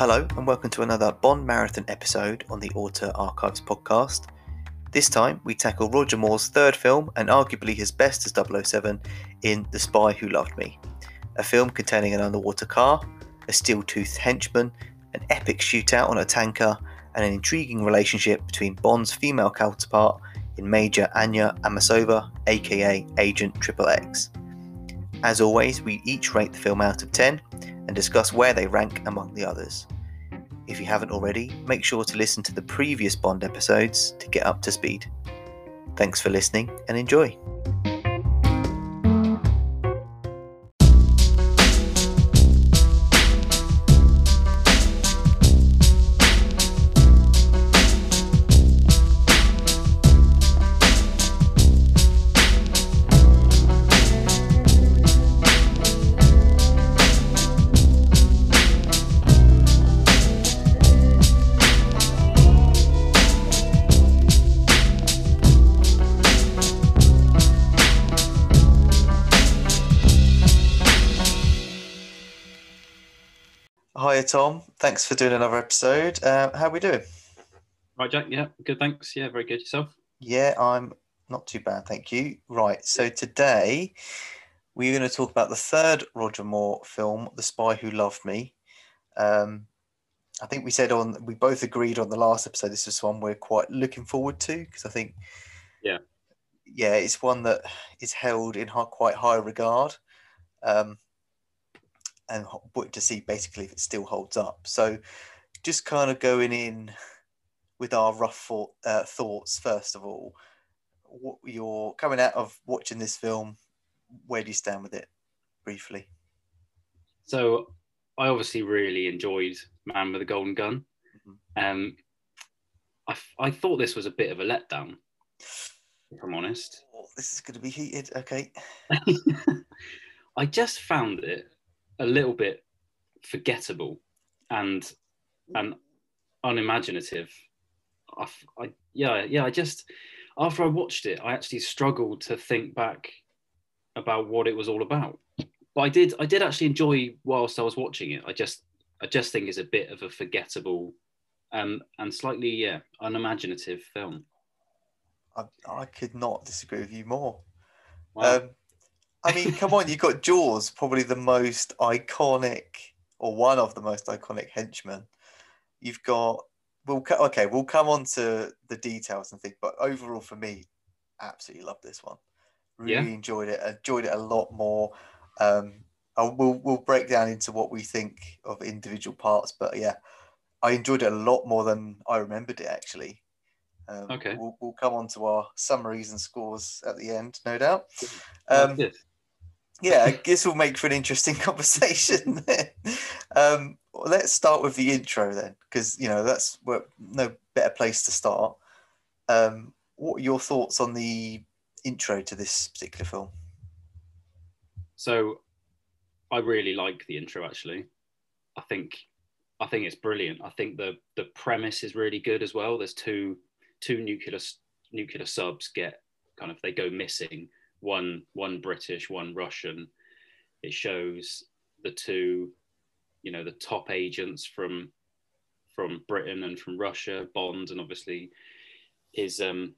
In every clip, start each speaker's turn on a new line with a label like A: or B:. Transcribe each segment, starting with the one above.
A: Hello, and welcome to another Bond Marathon episode on the Auteur Archives podcast. This time, we tackle Roger Moore's third film and arguably his best as 007 in The Spy Who Loved Me, a film containing an underwater car, a steel toothed henchman, an epic shootout on a tanker, and an intriguing relationship between Bond's female counterpart in Major Anya Amasova, aka Agent Triple X. As always, we each rate the film out of 10 and discuss where they rank among the others. If you haven't already, make sure to listen to the previous Bond episodes to get up to speed. Thanks for listening and enjoy. Tom. Thanks for doing another episode. Uh, how are we doing?
B: Right, Jack. Yeah, good. Thanks. Yeah, very good. Yourself?
A: Yeah, I'm not too bad, thank you. Right, so today we're going to talk about the third Roger Moore film, The Spy Who Loved Me. Um, I think we said on, we both agreed on the last episode, this is one we're quite looking forward to because I think,
B: Yeah.
A: yeah, it's one that is held in quite high regard. Um, and to see basically if it still holds up. So, just kind of going in with our rough thought, uh, thoughts first of all. What you're coming out of watching this film, where do you stand with it, briefly?
B: So, I obviously really enjoyed Man with a Golden Gun.
A: Mhm.
B: Um, I, I thought this was a bit of a letdown, if I'm honest.
A: Oh, this is going to be heated. Okay.
B: I just found it a little bit forgettable and and unimaginative. I yeah, yeah. I just after I watched it, I actually struggled to think back about what it was all about. But I did, I did actually enjoy whilst I was watching it. I just, I just think it's a bit of a forgettable, um, and slightly, yeah, unimaginative film.
A: I, I could not disagree with you more.
B: Wow.
A: Um, I mean, come on, you've got Jaws, probably the most iconic, or one of the most iconic henchmen. You've got, we'll okay, we'll come on to the details and think, but overall for me, absolutely love this one. Really
B: Yeah.
A: enjoyed it. Enjoyed it a lot more. Um, I, we'll we'll break down into what we think of individual parts, but yeah, I enjoyed it a lot more than I remembered it actually. Um,
B: Okay.
A: We'll, we'll come on to our summaries and scores at the end, no doubt. Um. Yeah, this will make for an interesting conversation. um, let's start with the intro then, because you know that's where, no better place to start. Um, what are your thoughts on the intro to this particular film?
B: So, I really like the intro. Actually, I think, I think it's brilliant. I think the the premise is really good as well. There's two two nuclear nuclear subs get kind of they go missing. One one British, one Russian. It shows the two, you know, the top agents from from Britain and from Russia, Bond, and obviously his um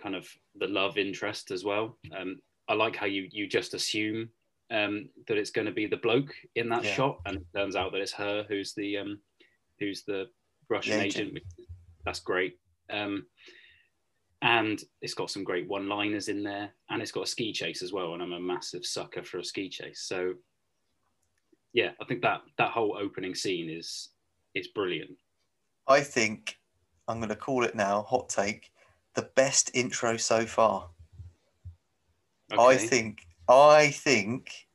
B: kind of the love interest as well. Um, I like how you you just assume um, that it's going to be the bloke in that
A: Yeah.
B: shot, and it turns out that it's her who's the um, who's the Russian agent.
A: agent.
B: That's great. Um, and it's got some great one-liners in there, and it's got a ski chase as well. And I'm a massive sucker for a ski chase. So, yeah, I think that that whole opening scene is is brilliant.
A: I think I'm going to call it now. Hot take: the best intro so far. I think I think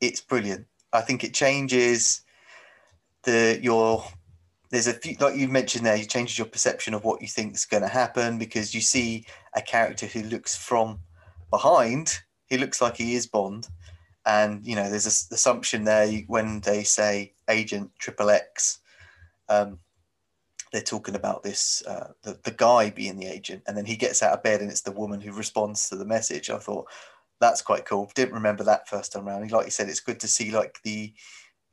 A: it's brilliant. I think it changes the your there's a few like you mentioned there, it changes your perception of what you think is going to happen because you see a character who looks from behind, he looks like he is Bond, and you know there's this assumption there when they say Agent Triple X, um, they're talking about this uh, the the guy being the agent, and then he gets out of bed and it's the woman who responds to the message. I thought that's quite cool. Didn't remember that first time around. Like you said, it's good to see like the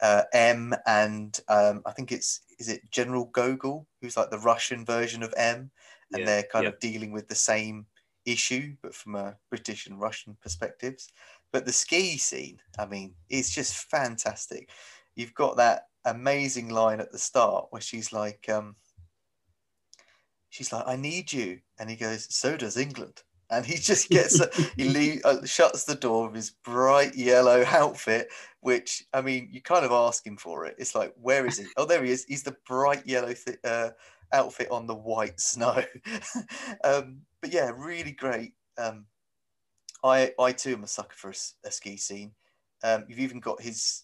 A: uh, M and um, I think it's is it General Gogol, who's like the Russian version of M, and
B: Yeah,
A: they're kind
B: yeah.
A: of dealing with the same issue, but from a British and Russian perspectives. But the ski scene, I mean, it's just fantastic. You've got that amazing line at the start where she's like, um, she's like, "I need you," and he goes, "So does England." And he just gets, he leave, uh, shuts the door with his bright yellow outfit, which I mean, you kind of ask him for it. It's like, where is he? Oh, there he is. He's the bright yellow th- uh, outfit on the white snow. um, but yeah, really great. Um, I I too am a sucker for a ski scene. Um, you've even got his.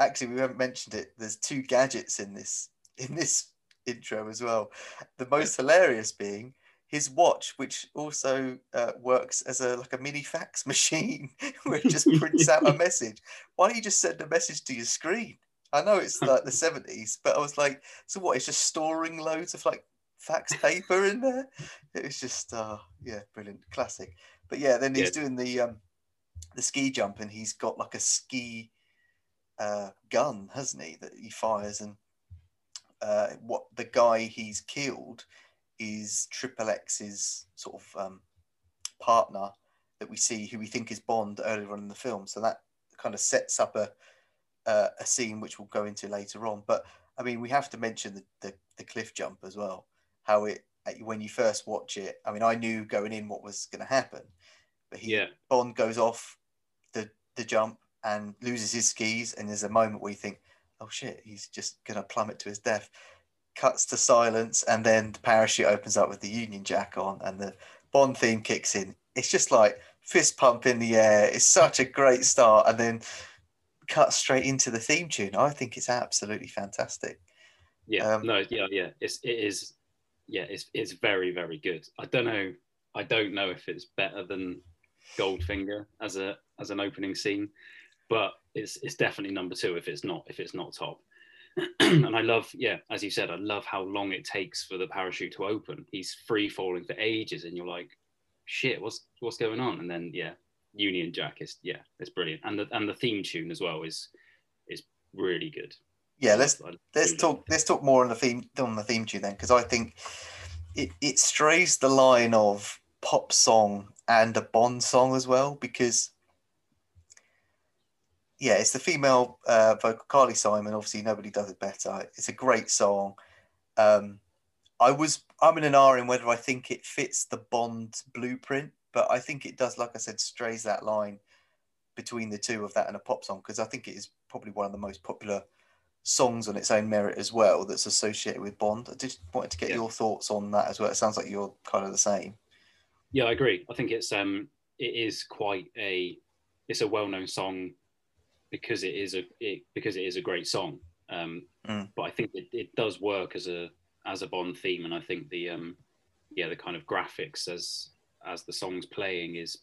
A: Actually, we haven't mentioned it. There's two gadgets in this in this intro as well. The most hilarious being his watch, which also uh, works as a like a mini fax machine, where it just prints out a message. Why don't you just send a message to your screen? I know it's like the 70s, but I was like, so what? It's just storing loads of like fax paper in there. It was just, uh, yeah, brilliant, classic. But yeah, then he's
B: Yeah.
A: doing the um, the ski jump, and he's got like a ski uh, gun, hasn't he? That he fires, and uh, what the guy he's killed is Triple X's sort of um, partner that we see, who we think is Bond earlier on in the film. So that kind of sets up a uh, a scene which we'll go into later on. But I mean, we have to mention the, the, the cliff jump as well. How it when you first watch it. I mean, I knew going in what was going to happen, but he
B: Yeah.
A: Bond goes off the the jump and loses his skis, and there's a moment where you think, oh shit, he's just going to plummet to his death. Cuts to silence, and then the parachute opens up with the Union Jack on, and the Bond theme kicks in. It's just like fist pump in the air. It's such a great start, and then cut straight into the theme tune. I think it's absolutely fantastic.
B: Yeah,
A: Um,
B: no, yeah, yeah. It's it is, yeah, it's it's very very good. I don't know, I don't know if it's better than Goldfinger as a as an opening scene, but it's it's definitely number two if it's not if it's not top. and I love, yeah, as you said, I love how long it takes for the parachute to open. He's free falling for ages, and you're like, shit, what's what's going on? And then yeah, Union Jack is yeah, it's brilliant, and the and the theme tune as well is is really good.
A: Yeah, let's let's talk let's talk more on the theme on the theme tune then, because I think it, it strays the line of pop song and a Bond song as well, because yeah, it's the female uh, vocal Carly Simon. Obviously, nobody does it better. It's a great song. Um, I was I'm in an R in whether I think it fits the Bond blueprint, but I think it does. Like I said, strays that line between the two of that and a pop song because I think it is probably one of the most popular songs on its own merit as well that's associated with Bond. I just wanted to get
B: Yeah.
A: your thoughts on that as well. It sounds like you're kind of the same.
B: Yeah, I agree. I think it's um it is quite a it's a well known song because it is a it, because it is a great song. Um,
A: Mm.
B: But I think it, it does work as a as a Bond theme, and I think the um yeah the kind of graphics as as the song's playing is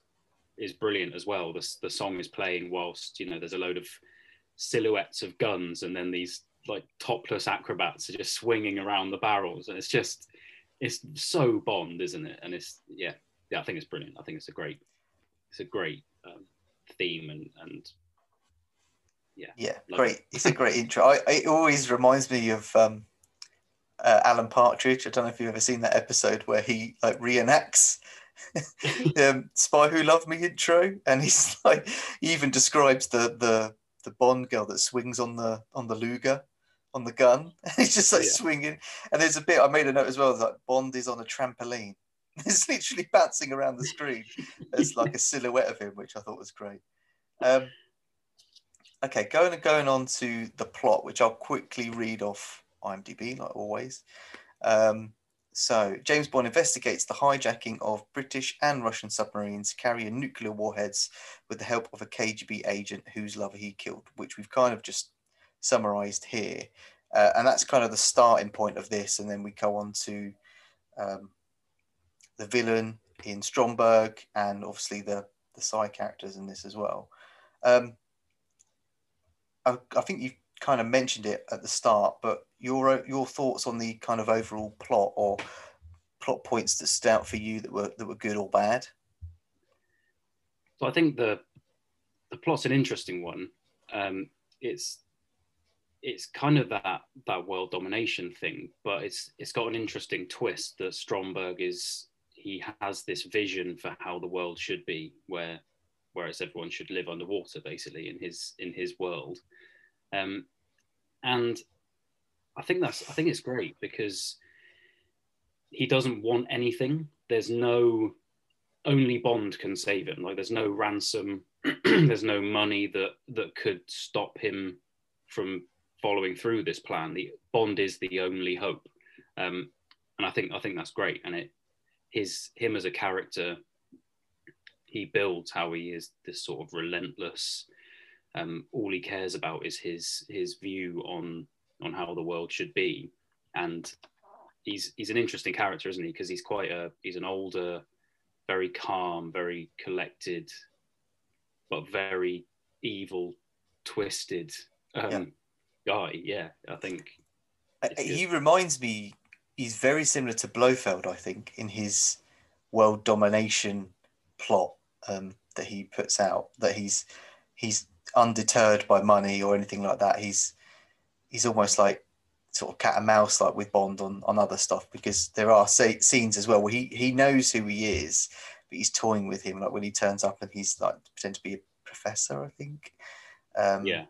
B: is brilliant as well. The the song is playing whilst you know there's a load of silhouettes of guns, and then these like topless acrobats are just swinging around the barrels, and it's just it's so Bond, isn't it? And it's yeah yeah, I think it's brilliant. I think it's a great, it's a great um, theme and and
A: Yeah,
B: Love
A: great. It's a great intro. I, it always reminds me of um, uh, Alan Partridge. I don't know if you've ever seen that episode where he like reenacts um, "Spy Who Loved Me" intro, and he's like he even describes the the the Bond girl that swings on the on the Luger on the gun. He's just like
B: Yeah.
A: swinging, and there's a bit I made a note as well. Like Bond is on a trampoline. It's literally bouncing around the screen. It's like a silhouette of him, which I thought was great. Um, okay, going going on to the plot, which I'll quickly read off IMDb, like always. Um, so, James Bond investigates the hijacking of British and Russian submarines carrying nuclear warheads with the help of a KGB agent whose lover he killed, which we've kind of just summarized here. Uh, and that's kind of the starting point of this. And then we go on to um, the villain in Stromberg and obviously the, the side characters in this as well. Um, I, think you kind of mentioned it at the start, but your your thoughts on the kind of overall plot or plot points that stood out for you that were that were good or bad?
B: so I think the the plot's an interesting one. Um, it's it's kind of that that world domination thing, but it's it's got an interesting twist that Stromberg is he has this vision for how the world should be, where whereas everyone should live underwater basically in his in his world, um, and I think that's I think it's great because he doesn't want anything. There's no only Bond can save him. Like there's no ransom, there's no money that that could stop him from following through this plan. The Bond is the only hope, um, and I think I think that's great. And it his him as a character, he builds how he is this sort of relentless. Um, all he cares about is his his view on on how the world should be, and he's he's an interesting character, isn't he? Because he's quite a he's an older, very calm, very collected, but very evil, twisted um, yeah. guy. Yeah, I think
A: he reminds me. He's very similar to Blofeld, I think, in his world domination plot um, that he puts out. That he's he's undeterred by money or anything like that. He's he's almost like sort of cat and mouse like with Bond on, on other stuff because there are scenes as well where he, he knows who he is, but he's toying with him like when he turns up and he's like pretend to be a professor, I think.
B: Um, yeah.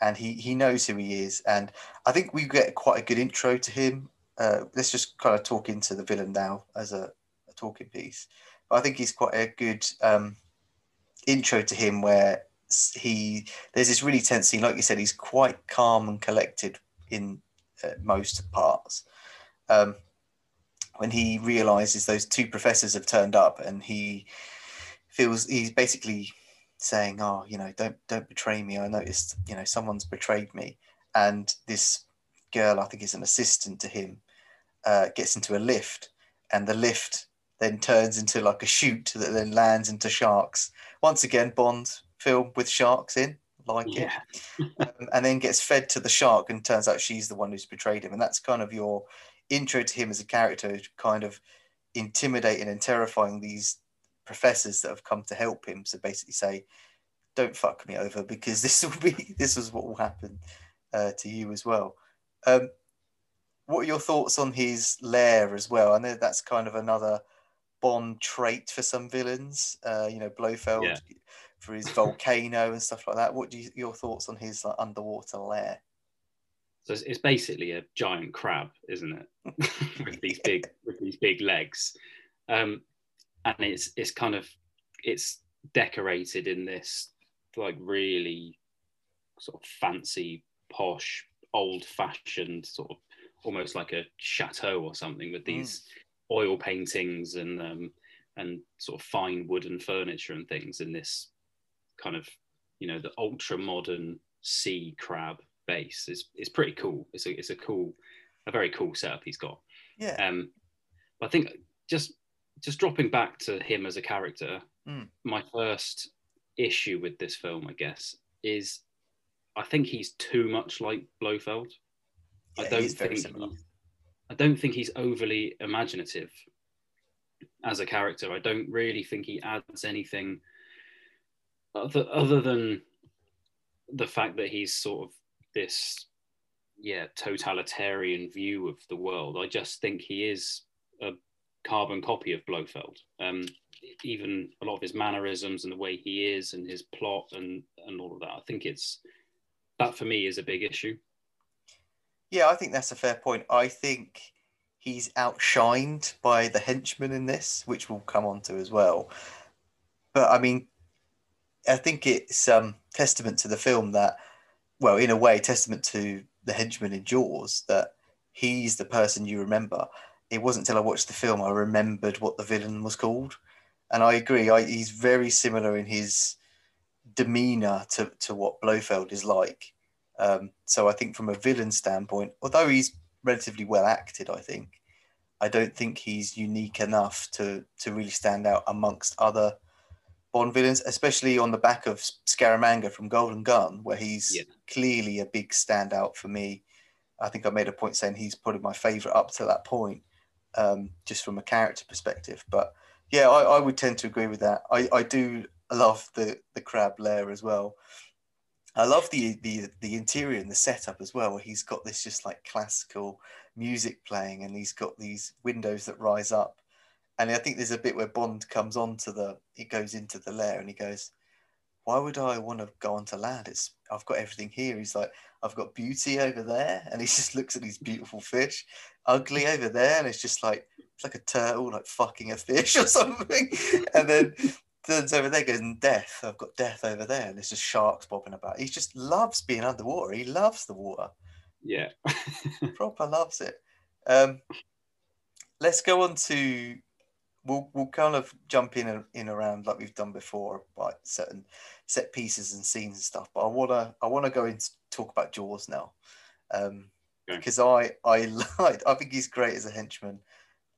A: And he, he knows who he is. And I think we get quite a good intro to him. Uh, let's just kind of talk into the villain now as a, a talking piece. But I think he's quite a good um, intro to him where he there's this really tense scene. Like you said, he's quite calm and collected in uh, most parts. Um, when he realizes those two professors have turned up and he feels he's basically saying, "Oh, you know, don't don't betray me. I noticed, you know, someone's betrayed me." And this girl, I think, is an assistant to him, uh, gets into a lift, and the lift then turns into like a chute that then lands into sharks. Once again, Bond film with sharks in like yeah. it, um, and then gets fed to the shark, and turns out she's the one who's betrayed him. And that's kind of your intro to him as a character, kind of intimidating and terrifying these professors that have come to help him. So basically, say, "Don't fuck me over because this will be this is what will happen uh, to you as well." Um, what are your thoughts on his lair as well? I know that's kind of another Bond trait for some villains. Uh, you know, Blofeld. Yeah for his volcano and stuff like that. What do you, your thoughts on his like, underwater lair?
B: So it's, it's, basically a giant crab, isn't it? with these big with these big legs, um, and it's it's kind of it's decorated in this like really sort of fancy, posh, old-fashioned sort of almost like a chateau or something with these mm. oil paintings and um, and sort of fine wooden furniture and things in this kind of you know the ultra modern sea crab base is is pretty cool. It's a it's a cool a very cool setup he's got.
A: Yeah.
B: Um, I think just just dropping back to him as a character,
A: mm.
B: my first issue with this film, I guess, is I think he's too much like Blofeld.
A: Yeah, I don't think
B: I don't think he's overly imaginative as a character. I don't really think he adds anything other, other than the fact that he's sort of this yeah totalitarian view of the world i just think he is a carbon copy of blofeld. Um, even a lot of his mannerisms and the way he is and his plot and and all of that i think it's that for me is a big issue.
A: Yeah i think that's a fair point. I think he's outshined by the henchmen in this which we'll come on to as well. But i mean I think it's um, testament to the film that, well, in a way, testament to the henchman in Jaws that he's the person you remember. It wasn't until I watched the film I remembered what the villain was called, and I agree. I, he's very similar in his demeanor to, to what Blofeld is like. Um, so I think from a villain standpoint, although he's relatively well acted, I think I don't think he's unique enough to to really stand out amongst other Bond villains, especially on the back of Scaramanga from Golden Gun, where he's yeah. clearly a big standout for me. I think I made a point saying he's probably my favourite up to that point, um, just from a character perspective. But yeah, I, I, would tend to agree with that. I, I do love the the crab lair as well. I love the the the interior and the setup as well. Where he's got this just like classical music playing, and he's got these windows that rise up. And I think there's a bit where Bond comes onto the, he goes into the lair, and he goes, "Why would I want to go onto land? It's I've got everything here." He's like, "I've got beauty over there," and he just looks at these beautiful fish, ugly over there, and it's just like it's like a turtle like fucking a fish or something. and then turns over there, goes and death. I've got death over there, and there's just sharks bobbing about. He just loves being underwater. He loves the water.
B: Yeah,
A: proper loves it. Um, let's go on to. We'll we'll kind of jump in and in around like we've done before, like certain set pieces and scenes and stuff. But I wanna I wanna go and talk about Jaws now, um,
B: Okay.
A: because I I like I think he's great as a henchman,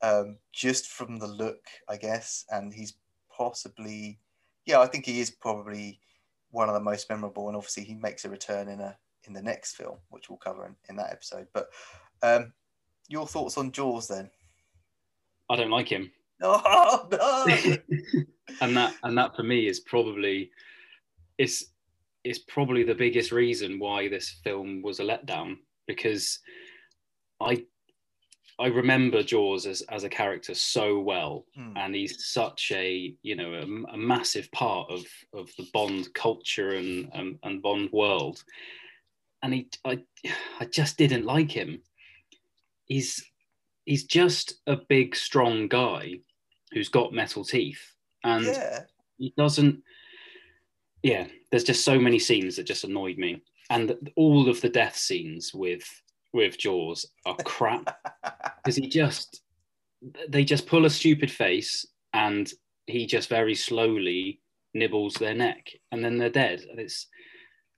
A: um, just from the look, I guess, and he's possibly, yeah, I think he is probably one of the most memorable, and obviously he makes a return in a in the next film, which we'll cover in, in that episode. But um, your thoughts on Jaws then?
B: I don't like him,
A: Oh no!
B: and that and that for me is probably is is probably the biggest reason why this film was a letdown because I I remember Jaws as, as a character so well,
A: Hmm.
B: and he's such a you know a, a massive part of of the Bond culture and and, and Bond world, and he I I just didn't like him. He's he's just a big strong guy who's got metal teeth, and
A: yeah,
B: he doesn't yeah there's just so many scenes that just annoyed me. And all of the death scenes with with jaws are crap. Because he just they just pull a stupid face and he just very slowly nibbles their neck and then they're dead. And it's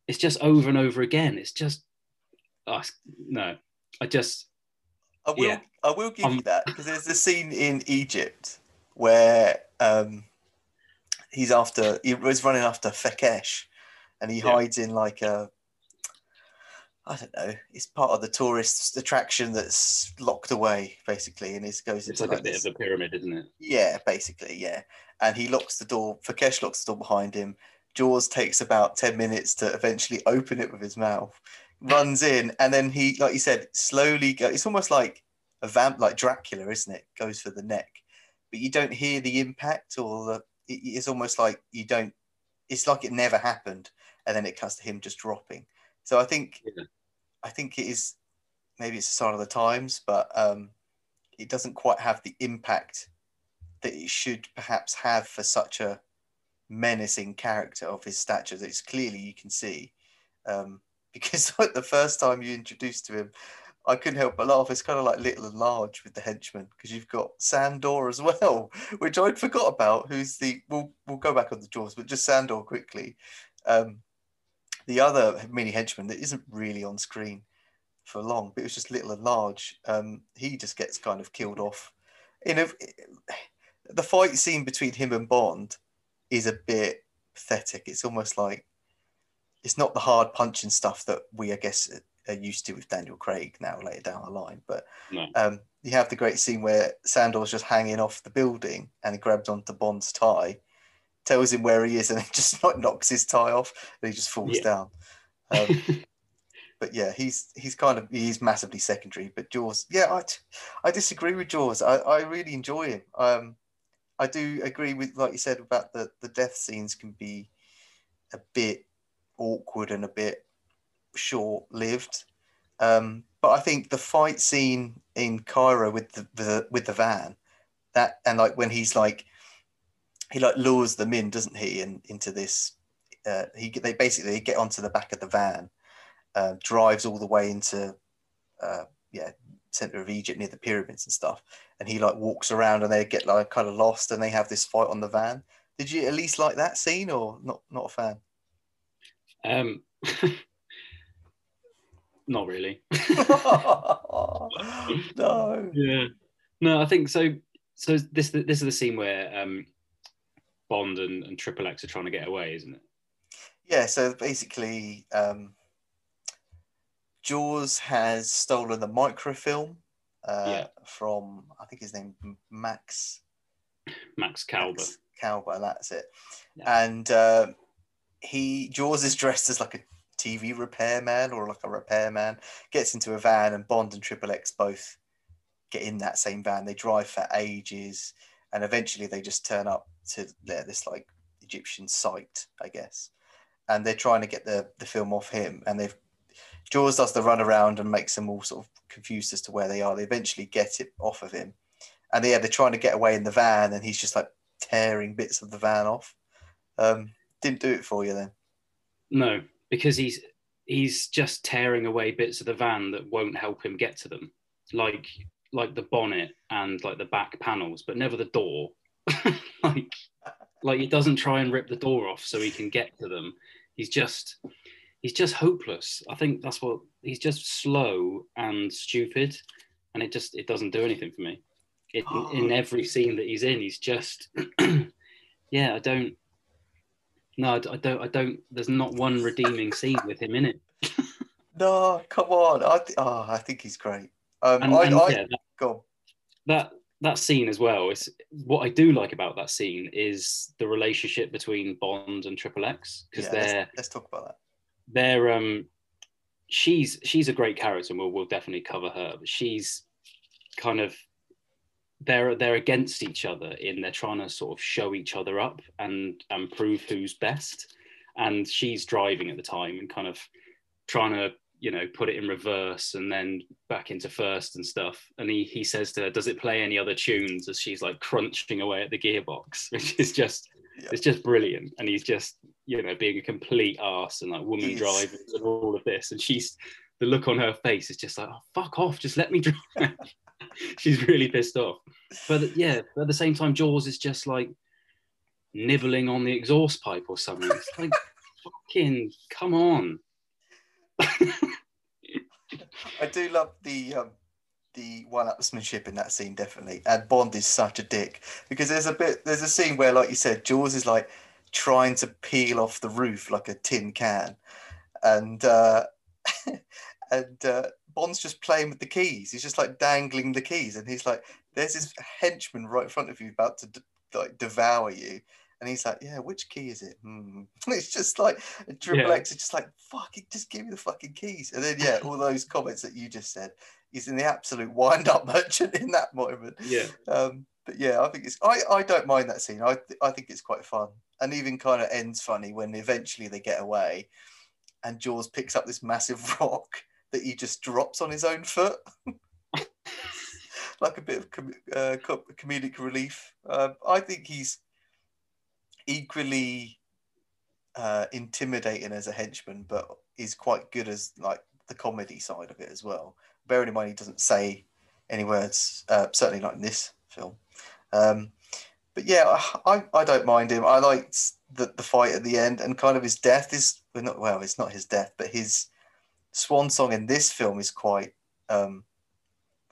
B: it's just over and over again. It's just oh, no. I just
A: I will.
B: Yeah.
A: I will give you
B: Um,
A: that because there's a scene in Egypt where um, he's after he was running after Fekkesh, and he
B: Yeah.
A: hides in like a. I don't know. It's part of the tourist attraction that's locked away, basically, and it goes
B: it's
A: into
B: like a
A: like
B: bit
A: this,
B: of a pyramid isn't it
A: Yeah, basically, yeah. And he locks the door. Fekkesh locks the door behind him. Jaws takes about 10 minutes to eventually open it with his mouth, runs in, and then he, like you said, slowly go. It's almost like a vamp, like Dracula, isn't it? Goes for the neck. But you don't hear the impact or the, it- it's almost like you don't, it's like it never happened. And then it cuts to him just dropping. So I think,
B: Yeah.
A: I think it is, maybe it's a sign of the times, but um, it doesn't quite have the impact that it should perhaps have for such a menacing character of his stature that it's clearly you can see um, because like the first time you introduced to him I couldn't help but laugh. It's kind of like little and large with the henchmen because you've got Sandor as well, which I'd forgot about. Who's the? We'll we'll go back on the jaws, but just Sandor quickly. Um, the other mini henchman that isn't really on screen for long, but it was just little and large. Um, he just gets kind of killed off. In a, the fight scene between him and Bond is a bit pathetic. It's almost like it's not the hard punching stuff that we, I guess, are used to with Daniel Craig now later down the line. But
B: No.
A: um, you have the great scene where Sandor's just hanging off the building and he grabs onto Bond's tie, tells him where he is, and it just like knocks his tie off, and he just falls
B: Yeah.
A: down. Um, but yeah, he's he's kind of he's massively secondary. But Jaws, yeah, I, I disagree with Jaws. I, I really enjoy him. Um, I do agree with like you said about the the death scenes can be a bit awkward and a bit short lived. Um, but I think the fight scene in Cairo with the, the with the van, that and like when he's like he like lures them in, doesn't he? And into this, uh, he they basically get onto the back of the van, uh, drives all the way into, uh, yeah, center of Egypt near the pyramids and stuff, and he like walks around and they get like kind of lost and they have this fight on the van. Did you at least like that scene or not? Not a fan.
B: Um, not really.
A: no.
B: Yeah. No, I think so. So this this is the scene where um, Bond and, and Triple X are trying to get away, isn't it?
A: Yeah, so basically, um, Jaws has stolen the microfilm uh,
B: Yeah.
A: from, I think his name Max
B: Max Kalba.
A: Max Kalba, that's it.
B: Yeah.
A: And uh, he Jaws is dressed as like a TV repairman or like a repairman, gets into a van, and Bond and Triple X both get in that same van. They drive for ages, and eventually they just turn up to there, this like Egyptian site, I guess, and they're trying to get the the film off him, and they've Jaws does the run around and makes them all sort of confused as to where they are. They eventually get it off of him, and yeah, they're trying to get away in the van, and he's just like tearing bits of the van off. Um, didn't do it for you then.
B: No, because he's he's just tearing away bits of the van that won't help him get to them, like like the bonnet and like the back panels, but never the door. like like he doesn't try and rip the door off so he can get to them. He's just he's just hopeless. I think that's what he's just slow and stupid, and it just it doesn't do anything for me. It, oh. In every scene that he's in, he's just yeah. I don't no, I don't. I don't. There's not one redeeming scene with him in it.
A: no, come on. I th- oh, I think he's great. Um, and, I, and, I, yeah, that,
B: go that that scene as well is what I do like about that scene is the relationship between Bond and Triple X because yeah, they're
A: let's, let's, talk about that.
B: They're um, she's she's a great character, and we'll we'll definitely cover her. But she's kind of they're they're against each other in they're trying to sort of show each other up and and prove who's best. And she's driving at the time and kind of trying to you know put it in reverse and then back into first and stuff. And he he says to her does it play any other tunes? As she's like crunching away at the gearbox which is just yeah. it's just brilliant. And he's just you know being a complete ass and like woman drivers and all of this. And she's the look on her face is just like oh fuck off. Just let me drive she's really pissed off. But yeah, at the same time, Jaws is just like nibbling on the exhaust pipe or something. It's like, fucking, come on.
A: I do love the um, the one-upsmanship in that scene, definitely. And Bond is such a dick because there's a bit, there's a scene where, like you said, Jaws is like trying to peel off the roof like a tin can, and uh, and uh, Bond's just playing with the keys. He's just like dangling the keys, and he's like, "There's this henchman right in front of you about to like devour you." And he's like, "Yeah, which key is it?" Hmm. It's just like Triple yeah. X is just like, "Fuck it, just give me the fucking keys." And then yeah, all those comments that you just said, he's in the absolute wind-up merchant in that moment.
B: Yeah.
A: Um, but yeah, I think it's I, I don't mind that scene. I th- I think it's quite fun, and even kind of ends funny when eventually they get away, and Jaws picks up this massive rock that he just drops on his own foot. like a bit of com- uh, comedic relief. Uh, I think he's equally uh, intimidating as a henchman, but is quite good as like the comedy side of it as well. Bearing in mind he doesn't say any words, uh, certainly not in this film. Um, but yeah, I, I don't mind him. I liked the, the fight at the end and kind of his death is well, not well, it's not his death, but his swan song in this film is quite um,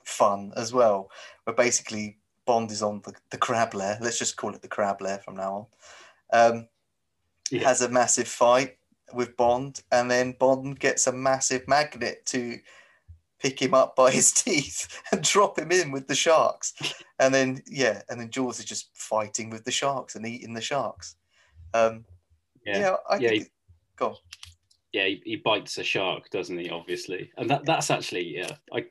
A: fun as well, where basically Bond is on the, the crab lair. Let's just call it the crab lair from now on. Um, yeah. Has a massive fight with Bond, and then Bond gets a massive magnet to pick him up by his teeth and drop him in with the sharks. And then yeah, and then Jaws is just fighting with the sharks and eating the sharks. Um, yeah, yeah, I yeah, think. Go on
B: yeah, he, he, bites a shark, doesn't he? Obviously, and that that's actually yeah, like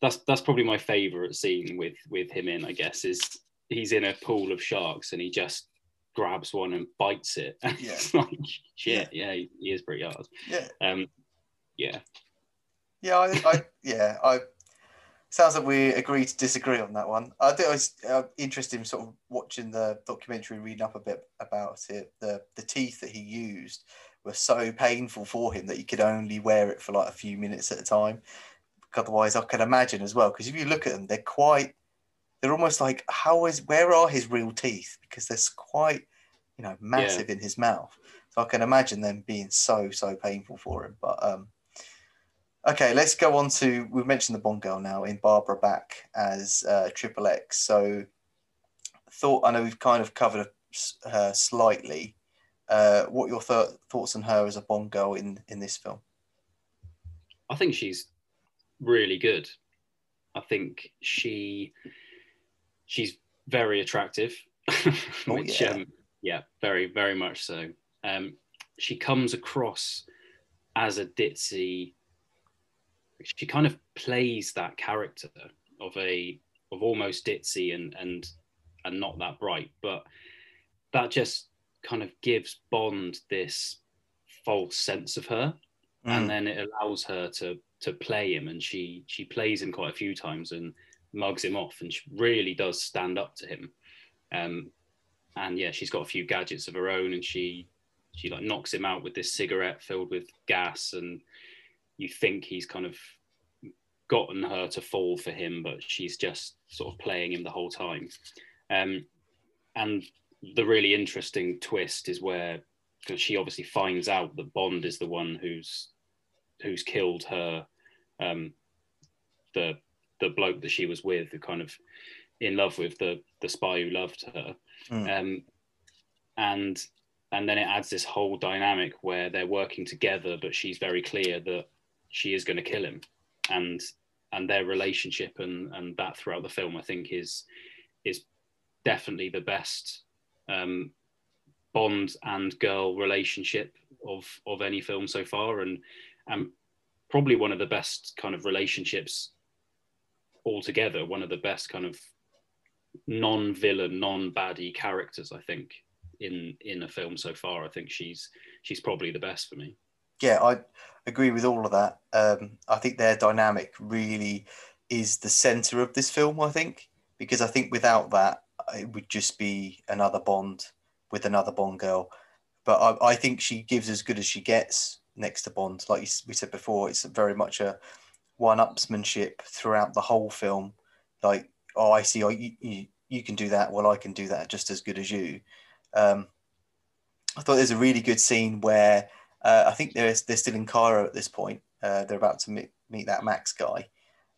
B: that's that's probably my favourite scene with with him in. I guess is he's in a pool of sharks and he just grabs one and bites it. Yeah. it's like shit. Yeah, yeah he, he, is pretty hard.
A: Yeah.
B: Um. Yeah.
A: Yeah. I. I yeah. I. Sounds like we agree to disagree on that one. I think it was uh, interesting, sort of watching the documentary, reading up a bit about it. The the teeth that he used were so painful for him that he could only wear it for like a few minutes at a time. Otherwise, I can imagine as well. Because if you look at them, they're quite, they're almost like, how is, where are his real teeth? Because they're quite, you know, massive yeah. in his mouth. So I can imagine them being so, so painful for him. But, um, okay, let's go on to, we've mentioned the Bond girl now in Barbara Bach as uh, Triple X. So, thought, I know we've kind of covered her slightly uh, what your th- thoughts on her as a Bond girl in in this film?
B: I think she's really good. I think she she's very attractive, oh, yeah. Um, yeah, very very much so. Um, she comes across as a ditzy she kind of plays that character of a of almost ditzy and and and not that bright but that just kind of gives bond this false sense of her mm. and then it allows her to to play him and she she plays him quite a few times and mugs him off and she really does stand up to him um and yeah she's got a few gadgets of her own and she she like knocks him out with this cigarette filled with gas and you think he's kind of gotten her to fall for him but she's just sort of playing him the whole time um, and the really interesting twist is where because she obviously finds out that bond is the one who's who's killed her um, the the bloke that she was with who kind of in love with the the spy who loved her mm. um, and and then it adds this whole dynamic where they're working together but she's very clear that she is going to kill him and and their relationship and and that throughout the film i think is is definitely the best um, bond and girl relationship of of any film so far and and probably one of the best kind of relationships altogether one of the best kind of non-villain non-baddie characters i think in in a film so far. I think she's she's probably the best for me.
A: Yeah, I agree with all of that. Um, I think their dynamic really is the center of this film. I think because I think without that, it would just be another Bond with another Bond girl. But I, I think she gives as good as she gets next to Bond. Like we said before, it's very much a one-upsmanship throughout the whole film. Like, oh, I see. Oh, you, you, you can do that. Well, I can do that just as good as you. Um, I thought there's a really good scene where uh, I think they're, they're still in Cairo at this point. Uh, they're about to meet, meet that Max guy.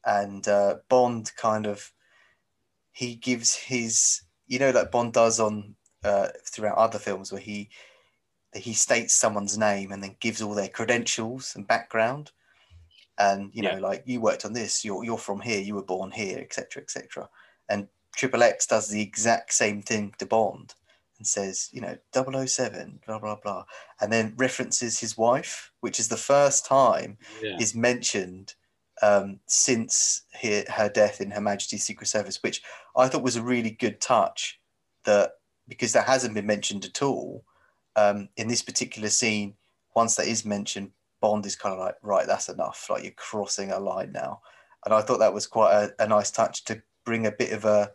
A: And uh, Bond kind of, he gives his, you know, like Bond does on uh, throughout other films where he, he states someone's name and then gives all their credentials and background. And, you know, like you worked on this, you're, you're from here, you were born here, etc., etc. And Triple X does the exact same thing to Bond and says, you know, 007, blah, blah, blah, and then references his wife, which is the first time yeah. is mentioned um, since her, her death in Her Majesty's Secret Service, which I thought was a really good touch that because that hasn't been mentioned at all um, in this particular scene. Once that is mentioned, Bond is kind of like, right, that's enough. Like you're crossing a line now. And I thought that was quite a, a nice touch to bring a bit of a,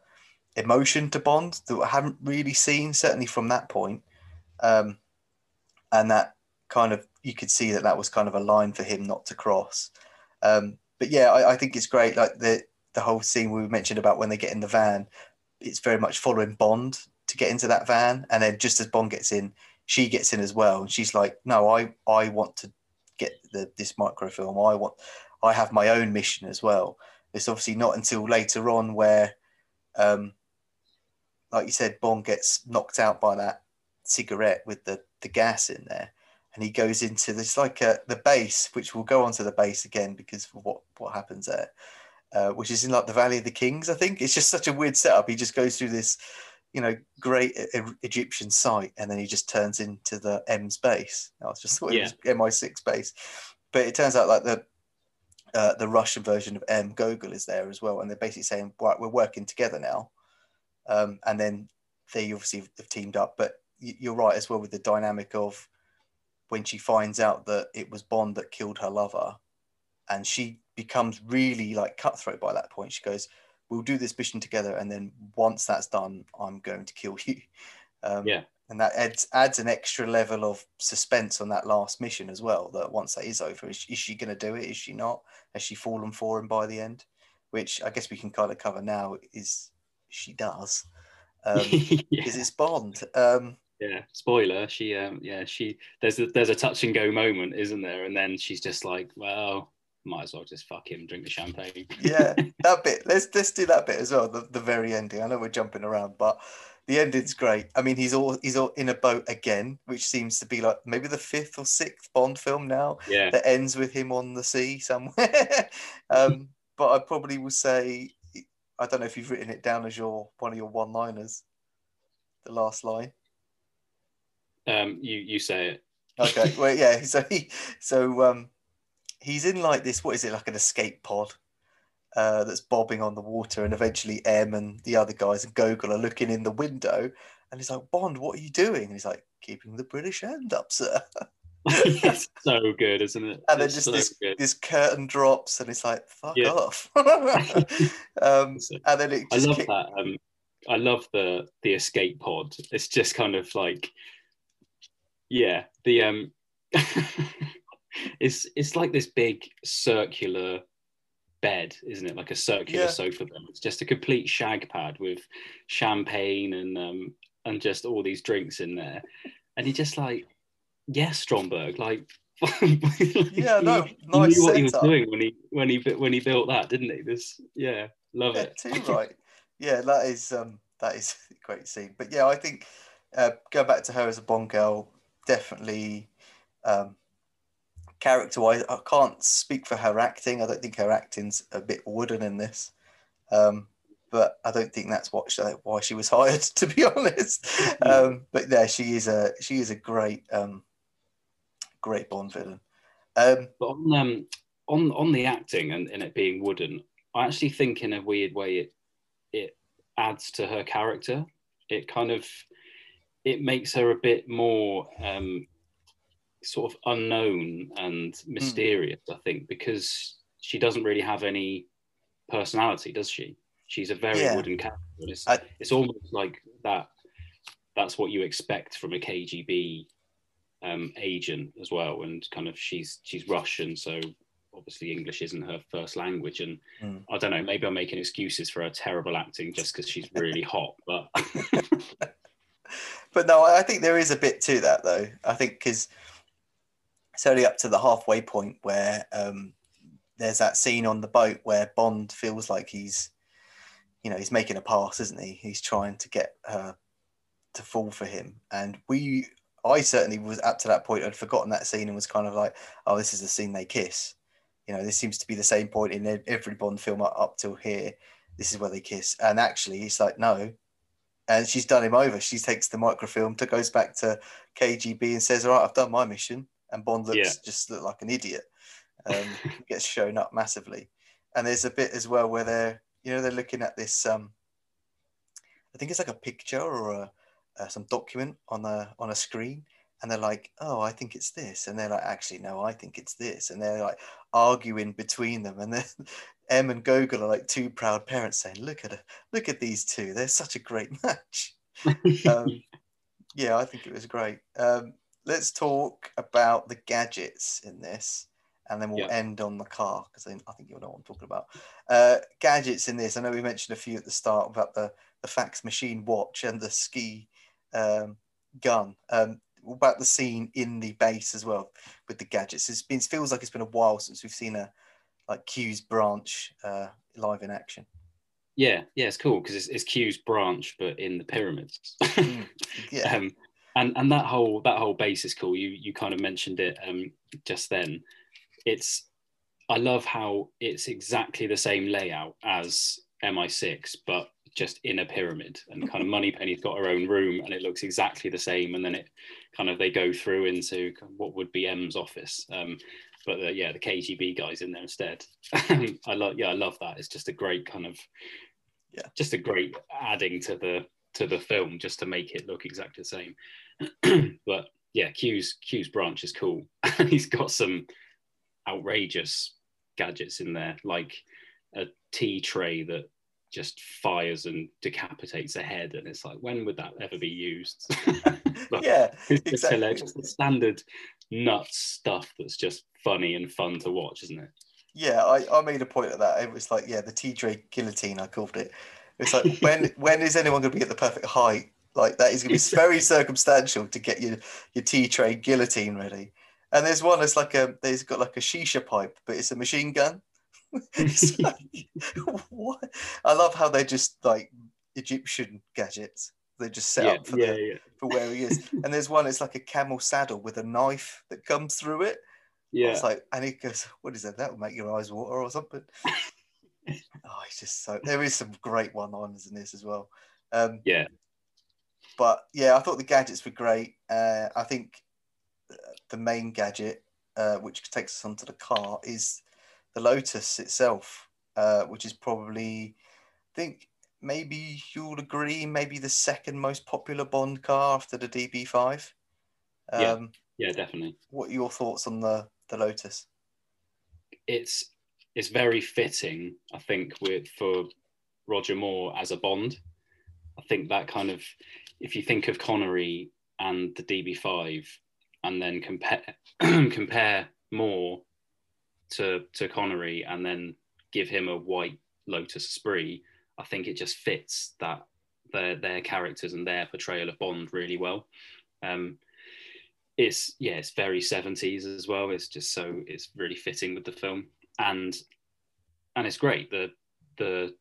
A: emotion to Bond that I haven't really seen, certainly from that point. Um, and that kind of, you could see that that was kind of a line for him not to cross. Um, but yeah, I, I, think it's great. Like the, the whole scene we mentioned about when they get in the van, it's very much following Bond to get into that van. And then just as Bond gets in, she gets in as well. And she's like, no, I, I want to get the, this microfilm. I want, I have my own mission as well. It's obviously not until later on where um, like you said, Bond gets knocked out by that cigarette with the, the gas in there. And he goes into this like a, the base, which we'll go onto the base again because of what, what happens there, uh, which is in like the Valley of the Kings, I think. It's just such a weird setup. He just goes through this, you know, great e- Egyptian site and then he just turns into the M's base. I was just thought yeah. it was MI6 base. But it turns out like the uh, the Russian version of M Gogol is there as well, and they're basically saying, "Right, we're working together now." Um, and then they obviously have teamed up. But you're right as well with the dynamic of when she finds out that it was Bond that killed her lover, and she becomes really like cutthroat by that point. She goes, "We'll do this mission together, and then once that's done, I'm going to kill you." Um,
B: yeah.
A: And that adds adds an extra level of suspense on that last mission as well. That once that is over, is, is she going to do it? Is she not? Has she fallen for him by the end? Which I guess we can kind of cover now. Is she does um, yeah. is it's Bond. Um,
B: yeah, spoiler. She, um, yeah, she. There's a, there's a touch and go moment, isn't there? And then she's just like, well, might as well just fuck him, drink the champagne.
A: yeah, that bit. Let's let's do that bit as well. The, the very ending. I know we're jumping around, but the ending's great. I mean, he's all he's all in a boat again, which seems to be like maybe the fifth or sixth Bond film now
B: yeah.
A: that ends with him on the sea somewhere. um, but I probably will say I don't know if you've written it down as your one of your one-liners. The last line.
B: Um, you you say it.
A: Okay, well, yeah. So he, so um, he's in like this. What is it like an escape pod? Uh, that's bobbing on the water, and eventually M and the other guys and Gogol are looking in the window, and he's like, "Bond, what are you doing?" And he's like, "Keeping the British hand up, sir."
B: it's so good, isn't it?
A: and then
B: It's
A: just
B: so
A: this
B: good.
A: this curtain drops, and it's like, "Fuck
B: Yeah.
A: off!" um, and then it
B: I love that. Um, I love the the escape pod. It's just kind of like, yeah, the um, it's it's like this big circular bed, isn't it? Like a circular
A: Yeah.
B: sofa bed. It's just a complete shag pad with champagne and um and just all these drinks in there, and you're just like, yes, Stromberg, like.
A: Yeah, no,
B: he,
A: nice
B: he knew what he was doing when he when he when he built that, didn't he? This, yeah, love
A: yeah,
B: it.
A: too right. Yeah, that is um, that is a great scene. But yeah, I think uh, going back to her as a Bond girl, definitely um, character wise, I can't speak for her acting. I don't think her acting's a bit wooden in this. Um, but I don't think that's what she, why she was hired, to be honest. Um, but yeah, she is a she is a great um, great Bond villain. Um,
B: But on um on on the acting and, and it being wooden, I actually think in a weird way it it adds to her character. It kind of it makes her a bit more um sort of unknown and mysterious, I think, because she doesn't really have any personality, does she? She's a very
A: Yeah.
B: wooden character. It's,
A: I-
B: it's almost like that that's what you expect from a KGB um, agent as well. And kind of she's she's Russian, so obviously English isn't her first language. And
A: Mm.
B: I don't know, maybe I'm making excuses for her terrible acting just because she's really hot. But
A: but no, I think there is a bit to that though. I think because it's only up to the halfway point where um, there's that scene on the boat where Bond feels like he's, you know, he's making a pass, isn't he? He's trying to get her to fall for him, and we, I certainly was up to that point. I'd forgotten that scene and was kind of like, oh, this is the scene they kiss. You know, this seems to be the same point in every Bond film up till here. This is where they kiss, and actually, it's like no, and she's done him over. She takes the microfilm, to goes back to KGB and says, "All right, I've done my mission." And Bond looks
B: Yeah.
A: just look like an idiot. Um, gets shown up massively, and there's a bit as well where they're you know they're looking at this. Um, I think it's like a picture or a, uh, some document on a on a screen, and they're like, "Oh, I think it's this," and they're like, "Actually, no, I think it's this," and they're like arguing between them, and then M and Gogol are like two proud parents saying, "Look at it, look at these two, they're such a great match." um, yeah, I think it was great. Um, let's talk about the gadgets in this, and then we'll
B: Yeah.
A: end on the car because I, I think you'll know what I'm talking about. Uh, gadgets in this, I know we mentioned a few at the start about the the fax machine watch and the ski um, gun. Um, about the scene in the base as well with the gadgets. It's been feels like it's been a while since we've seen a like Q's branch uh, live in action.
B: yeah, yeah, it's cool because it's, it's Q's branch, but in the pyramids.
A: Mm, Yeah,
B: um, and and that whole that whole base is cool. You you kind of mentioned it um, just then. It's I love how it's exactly the same layout as MI6, but just in a pyramid. And kind of Moneypenny's got her own room, and it looks exactly the same. And then it kind of they go through into what would be M's office. Um, but the, yeah, the KGB guys in there instead. I love yeah, I love that. It's just a great kind of
A: Yeah.
B: just a great adding to the to the film just to make it look exactly the same. but yeah, Q's Q's branch is cool. He's got some outrageous gadgets in there, like a tea tray that just fires and decapitates a head, and it's like, when would that ever be used?
A: Yeah,
B: it's just
A: exactly.
B: It's the standard nuts stuff that's just funny and fun to watch, isn't it?
A: yeah. I, I made a point of that. It was like yeah, the T Dre guillotine. I called it. It's like when when is anyone going to be at the perfect height? Like that is going to be very circumstantial to get your your tea tray guillotine ready. And there's one that's like a there's got like a shisha pipe, but it's a machine gun. Like, what? I love how they're just like Egyptian gadgets. They just set
B: yeah,
A: up for
B: yeah,
A: the
B: yeah,
A: for where he is. and there's one, it's like a camel saddle with a knife that comes through it.
B: Yeah.
A: It's like, and he goes, "What is that? That will make your eyes water or something." oh, he's just so. There is some great one-liners in this as well. Um,
B: Yeah.
A: But yeah, I thought the gadgets were great. Uh, I think the main gadget, uh, which takes us onto the car, is the Lotus itself, uh, which is probably, I think maybe you'll agree, maybe the second most popular Bond car after the DB5. Um,
B: Yeah. Yeah, definitely.
A: What are your thoughts on the the Lotus?
B: It's it's very fitting, I think, with for Roger Moore as a Bond. I think that kind of, if you think of Connery and the DB5, and then compare compare Moore to to Connery, and then give him a white Lotus Esprit, I think it just fits that their their characters and their portrayal of Bond really well. Um, it's yeah, it's very 70s as well. It's just so it's really fitting with the film. And and it's great. The the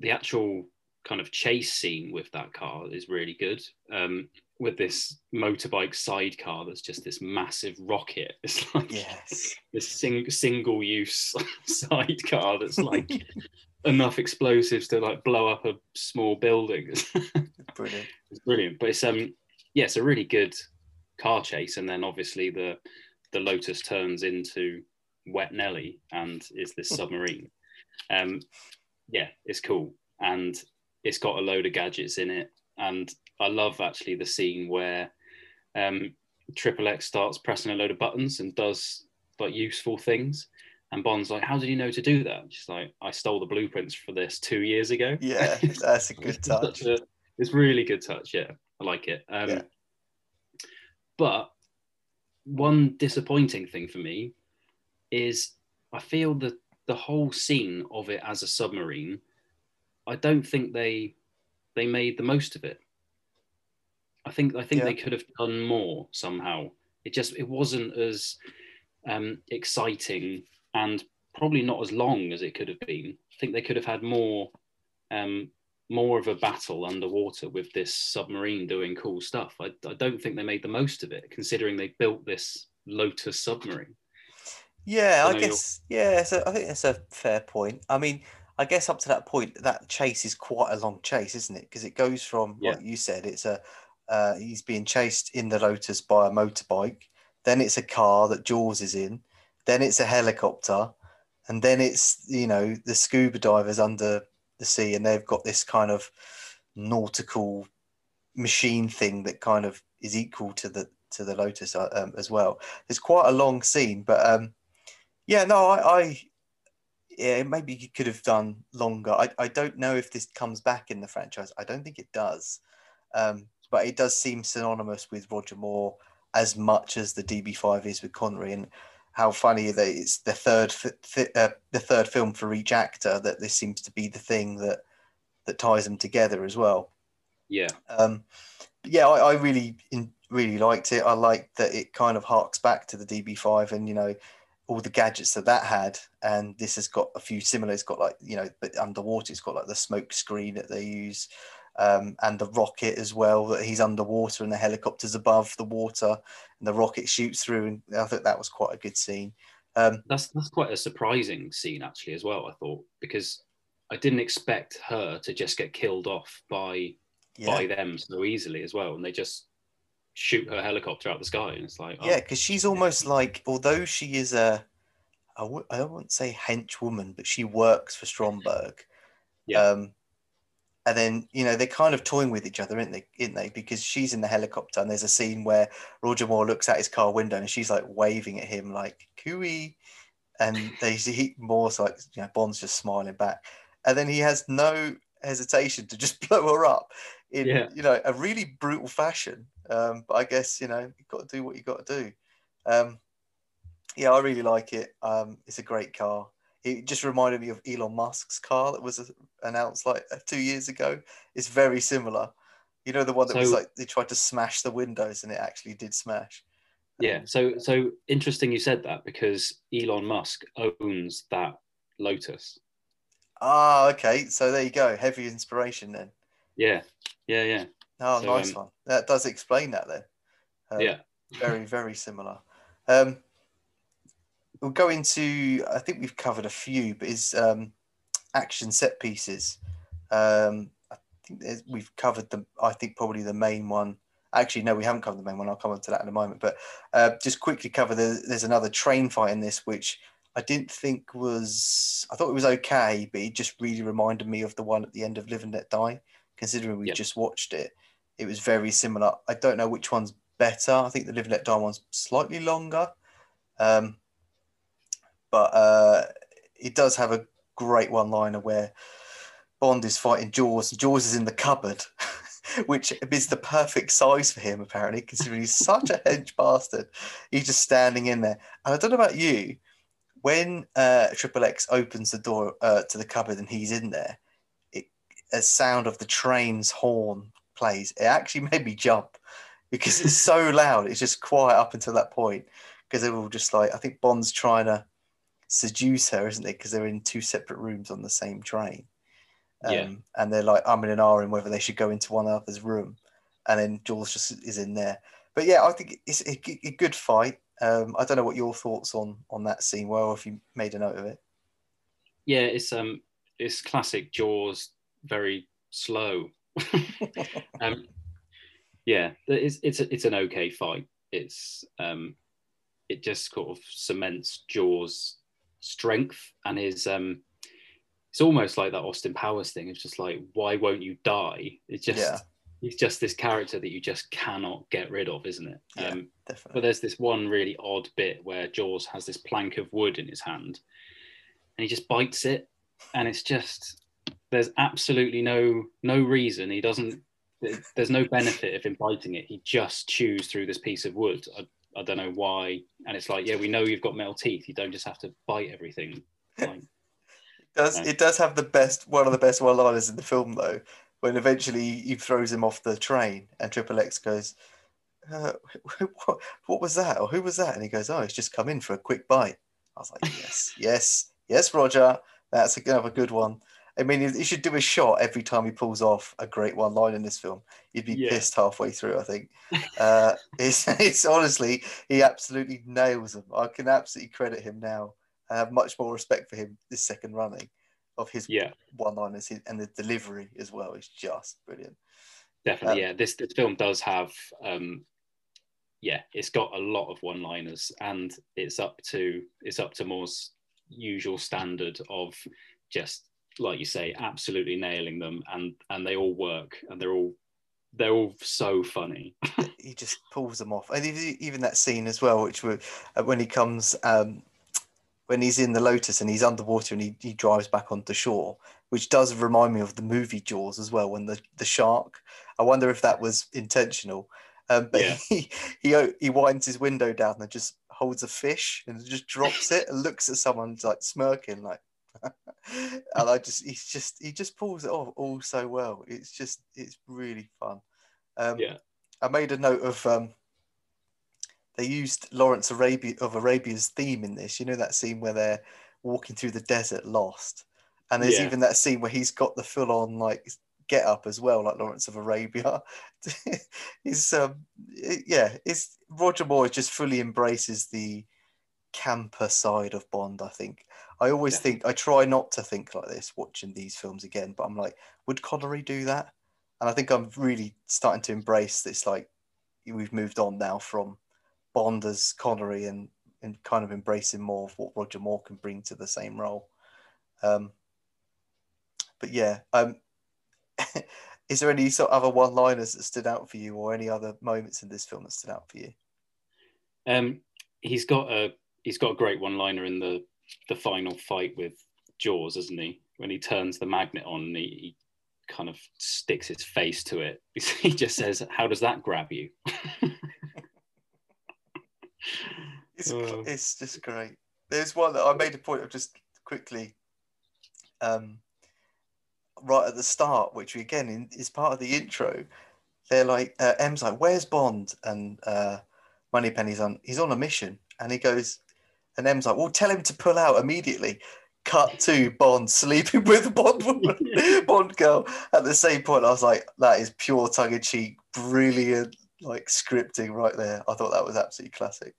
B: the actual kind of chase scene with that car is really good. Um, with this motorbike sidecar that's just this massive rocket. It's like
A: Yes.
B: this sing- single use sidecar that's like enough explosives to like blow up a small building.
A: Brilliant.
B: it's brilliant. But it's um yeah, it's a really good car chase, and then obviously the the Lotus turns into Wet Nellie and is this submarine. Um, yeah, it's cool, and it's got a load of gadgets in it, and I love actually the scene where um Triple X starts pressing a load of buttons and does like useful things. And Bond's like, "How did you know to do that?" She's like, "I stole the blueprints for this two years ago."
A: Yeah, that's a good touch.
B: a- it's really good touch. Yeah, I like it. Um,
A: Yeah.
B: But one disappointing thing for me is I feel that the whole scene of it as a submarine, I don't think they they made the most of it. I think I think
A: Yeah.
B: they could have done more somehow. It just it wasn't as um, exciting and probably not as long as it could have been. I think they could have had more um, more of a battle underwater with this submarine doing cool stuff. I, I don't think they made the most of it, considering they built this Lotus submarine.
A: Yeah,
B: I
A: I
B: know you're-
A: guess. Yeah, so I think that's a fair point. I mean, I guess up to that point, that chase is quite a long chase, isn't it? Because it goes from,
B: Yeah.
A: like you said, it's a uh, he's being chased in the Lotus by a motorbike. Then it's a car that Jaws is in. Then it's a helicopter, and then it's you know the scuba divers under the sea, and they've got this kind of nautical machine thing that kind of is equal to the to the Lotus uh, um, as well. It's quite a long scene, but um, yeah, no, I, I yeah, maybe you could have done longer. I, I don't know if this comes back in the franchise. I don't think it does. Um, but it does seem synonymous with Roger Moore as much as the DB5 is with Connery, and how funny that it's the third fi- uh, the third film for each actor that this seems to be the thing that that ties them together as well.
B: Yeah,
A: Um, yeah, I, I really in, really liked it. I liked that it kind of harks back to the DB5 and you know all the gadgets that that had, and this has got a few similar. It's got like you know, but underwater, it's got like the smoke screen that they use, um, and the rocket as well. That he's underwater and the helicopter's above the water, and the rocket shoots through. And I thought that was quite a good scene. Um,
B: that's that's quite a surprising scene actually as well. I thought because I didn't expect her to just get killed off by
A: yeah,
B: by them so easily as well, and they just shoot her helicopter out the sky, and it's like, oh,
A: yeah, because she's almost like, although she is a, I w- I wouldn't say henchwoman, but she works for Stromberg.
B: Yeah.
A: Um, and then you know they're kind of toying with each other, aren't they? Isn't they? Because she's in the helicopter, and there's a scene where Roger Moore looks out his car window, and she's like waving at him like "cooey," and they see Moore's like, you know, Bond's just smiling back, and then he has no hesitation to just blow her up in
B: Yeah.
A: you know a really brutal fashion. Um, but I guess you know you've got to do what you got to do. Um, yeah, I really like it. Um, it's a great car. It just reminded me of Elon Musk's car that was announced like uh, two years ago. It's very similar. You know the one that was like they tried to smash the windows and it actually did smash.
B: Yeah, so so interesting you said that because Elon Musk owns that Lotus.
A: Ah, okay. So there you go. Heavy inspiration then.
B: Yeah, yeah, yeah,
A: Oh,
B: So,
A: nice
B: um,
A: one. That does explain that then. Um,
B: yeah.
A: very very similar um we'll go into i think we've covered a few but is um action set pieces um i think there's- we've covered the i think probably the main one Actually, no, we haven't covered the main one. I'll come on to that in a moment. But uh, just quickly cover the, there's another train fight in this, which I didn't think was. I thought it was okay, but it just really reminded me of the one at the end of Live and Let Die. Considering we
B: Yep.
A: just watched it, it was very similar. I don't know which one's better. I think the Live and Let Die one's slightly longer, um, but uh, it does have a great one-liner where Bond is fighting Jaws. and Jaws is in the cupboard, which is the perfect size for him, apparently, considering he's such a hench bastard. He's just standing in there. And I don't know about you, when uh, X opens the door uh, to the cupboard and he's in there, it, a sound of the train's horn plays. It actually made me jump because it's so loud. It's just quiet up until that point because they're all just like, I think Bond's trying to seduce her, isn't it? Because they're in two separate rooms on the same train. Um,
B: Yeah.
A: And they're like umming and ahhing whether they should go into one another's room. And then Jaws just is in there. But yeah, I think it's a good fight. Um, I don't know what your thoughts on on that scene were, or if you made a note of it.
B: Yeah, it's um, it's classic Jaws, very slow. um, yeah, it's it's a, it's an okay fight. It's um, it just sort of cements Jaws' strength and his um. It's almost like that Austin Powers thing. It's just like, why won't you die? It's just
A: Yeah.
B: he's just this character that you just cannot get rid of, isn't it?
A: Yeah.
B: Um, but there's this one really odd bit where Jaws has this plank of wood in his hand and he just bites it and it's just there's absolutely no no reason he doesn't there's no benefit of him biting it he just chews through this piece of wood I, I don't know why. And it's like yeah we know you've got metal teeth. You don't just have to bite everything. Like,
A: does
B: No.
A: it does have the best one of the best one liners in the film though when eventually he throws him off the train and triple x goes uh, what, what was that? Or who was that? And he goes oh he's just come in for a quick bite. I was like yes yes yes roger. That's another good one i mean he should do a shot every time he pulls off a great one line in this film. You'd be
B: Yeah.
A: pissed halfway through i think. Uh, it's, it's honestly he absolutely nails them. I can absolutely credit him now. I have much more respect for him this second running of his
B: yeah.
A: one-liners and the delivery as well is just brilliant.
B: definitely
A: Um,
B: yeah. This, this film does have um yeah it's got a lot of one liners and it's up to it's up to moore's usual standard of just like you say absolutely nailing them and and they all work and they're all they're all so funny
A: He just pulls them off, and even even that scene as well, which were uh, when he comes um, when he's in the Lotus and he's underwater and he, he drives back onto shore, which does remind me of the movie Jaws as well. When the the shark, I wonder if that was intentional. Um, but
B: Yeah.
A: he, he he winds his window down and just holds a fish and just drops it and looks at someone like smirking like and I just he's just he just pulls it off all so well. It's just it's really fun. Um,
B: Yeah.
A: I made a note of um, they used Lawrence Arabia of Arabia's theme in this. You know that scene where they're walking through the desert lost, and there's
B: Yeah.
A: even that scene where he's got the full on like get up as well, like Lawrence of Arabia. is um it- yeah, it's Roger Moore just fully embraces the camper side of Bond. I think I always
B: Yeah.
A: think I try not to think like this watching these films again, but I'm like, would Connery do that? And I think I'm really starting to embrace this. Like we've moved on now from Bond as Connery and and kind of embracing more of what Roger Moore can bring to the same role. Um, but yeah, um, is there any sort of other one-liners that stood out for you, or any other moments in this film that stood out for you?
B: um he's got a he's got a great one liner in the the final fight with jaws isn't he when he turns the magnet on and he, he kind of sticks his face to it he just says how does that grab you
A: It's
B: Oh.
A: it's just great. There's one that I made a point of just quickly, um, right at the start, which again in, is part of the intro. They're like, uh, M's like, "Where's Bond?" and uh, Moneypenny's on. He's on a mission, and he goes, and M's like, "Well, tell him to pull out immediately." Cut to Bond sleeping with Bond woman, Bond girl. At the same point, I was like, "That is pure tongue in cheek, brilliant, like scripting right there." I thought that was absolutely classic.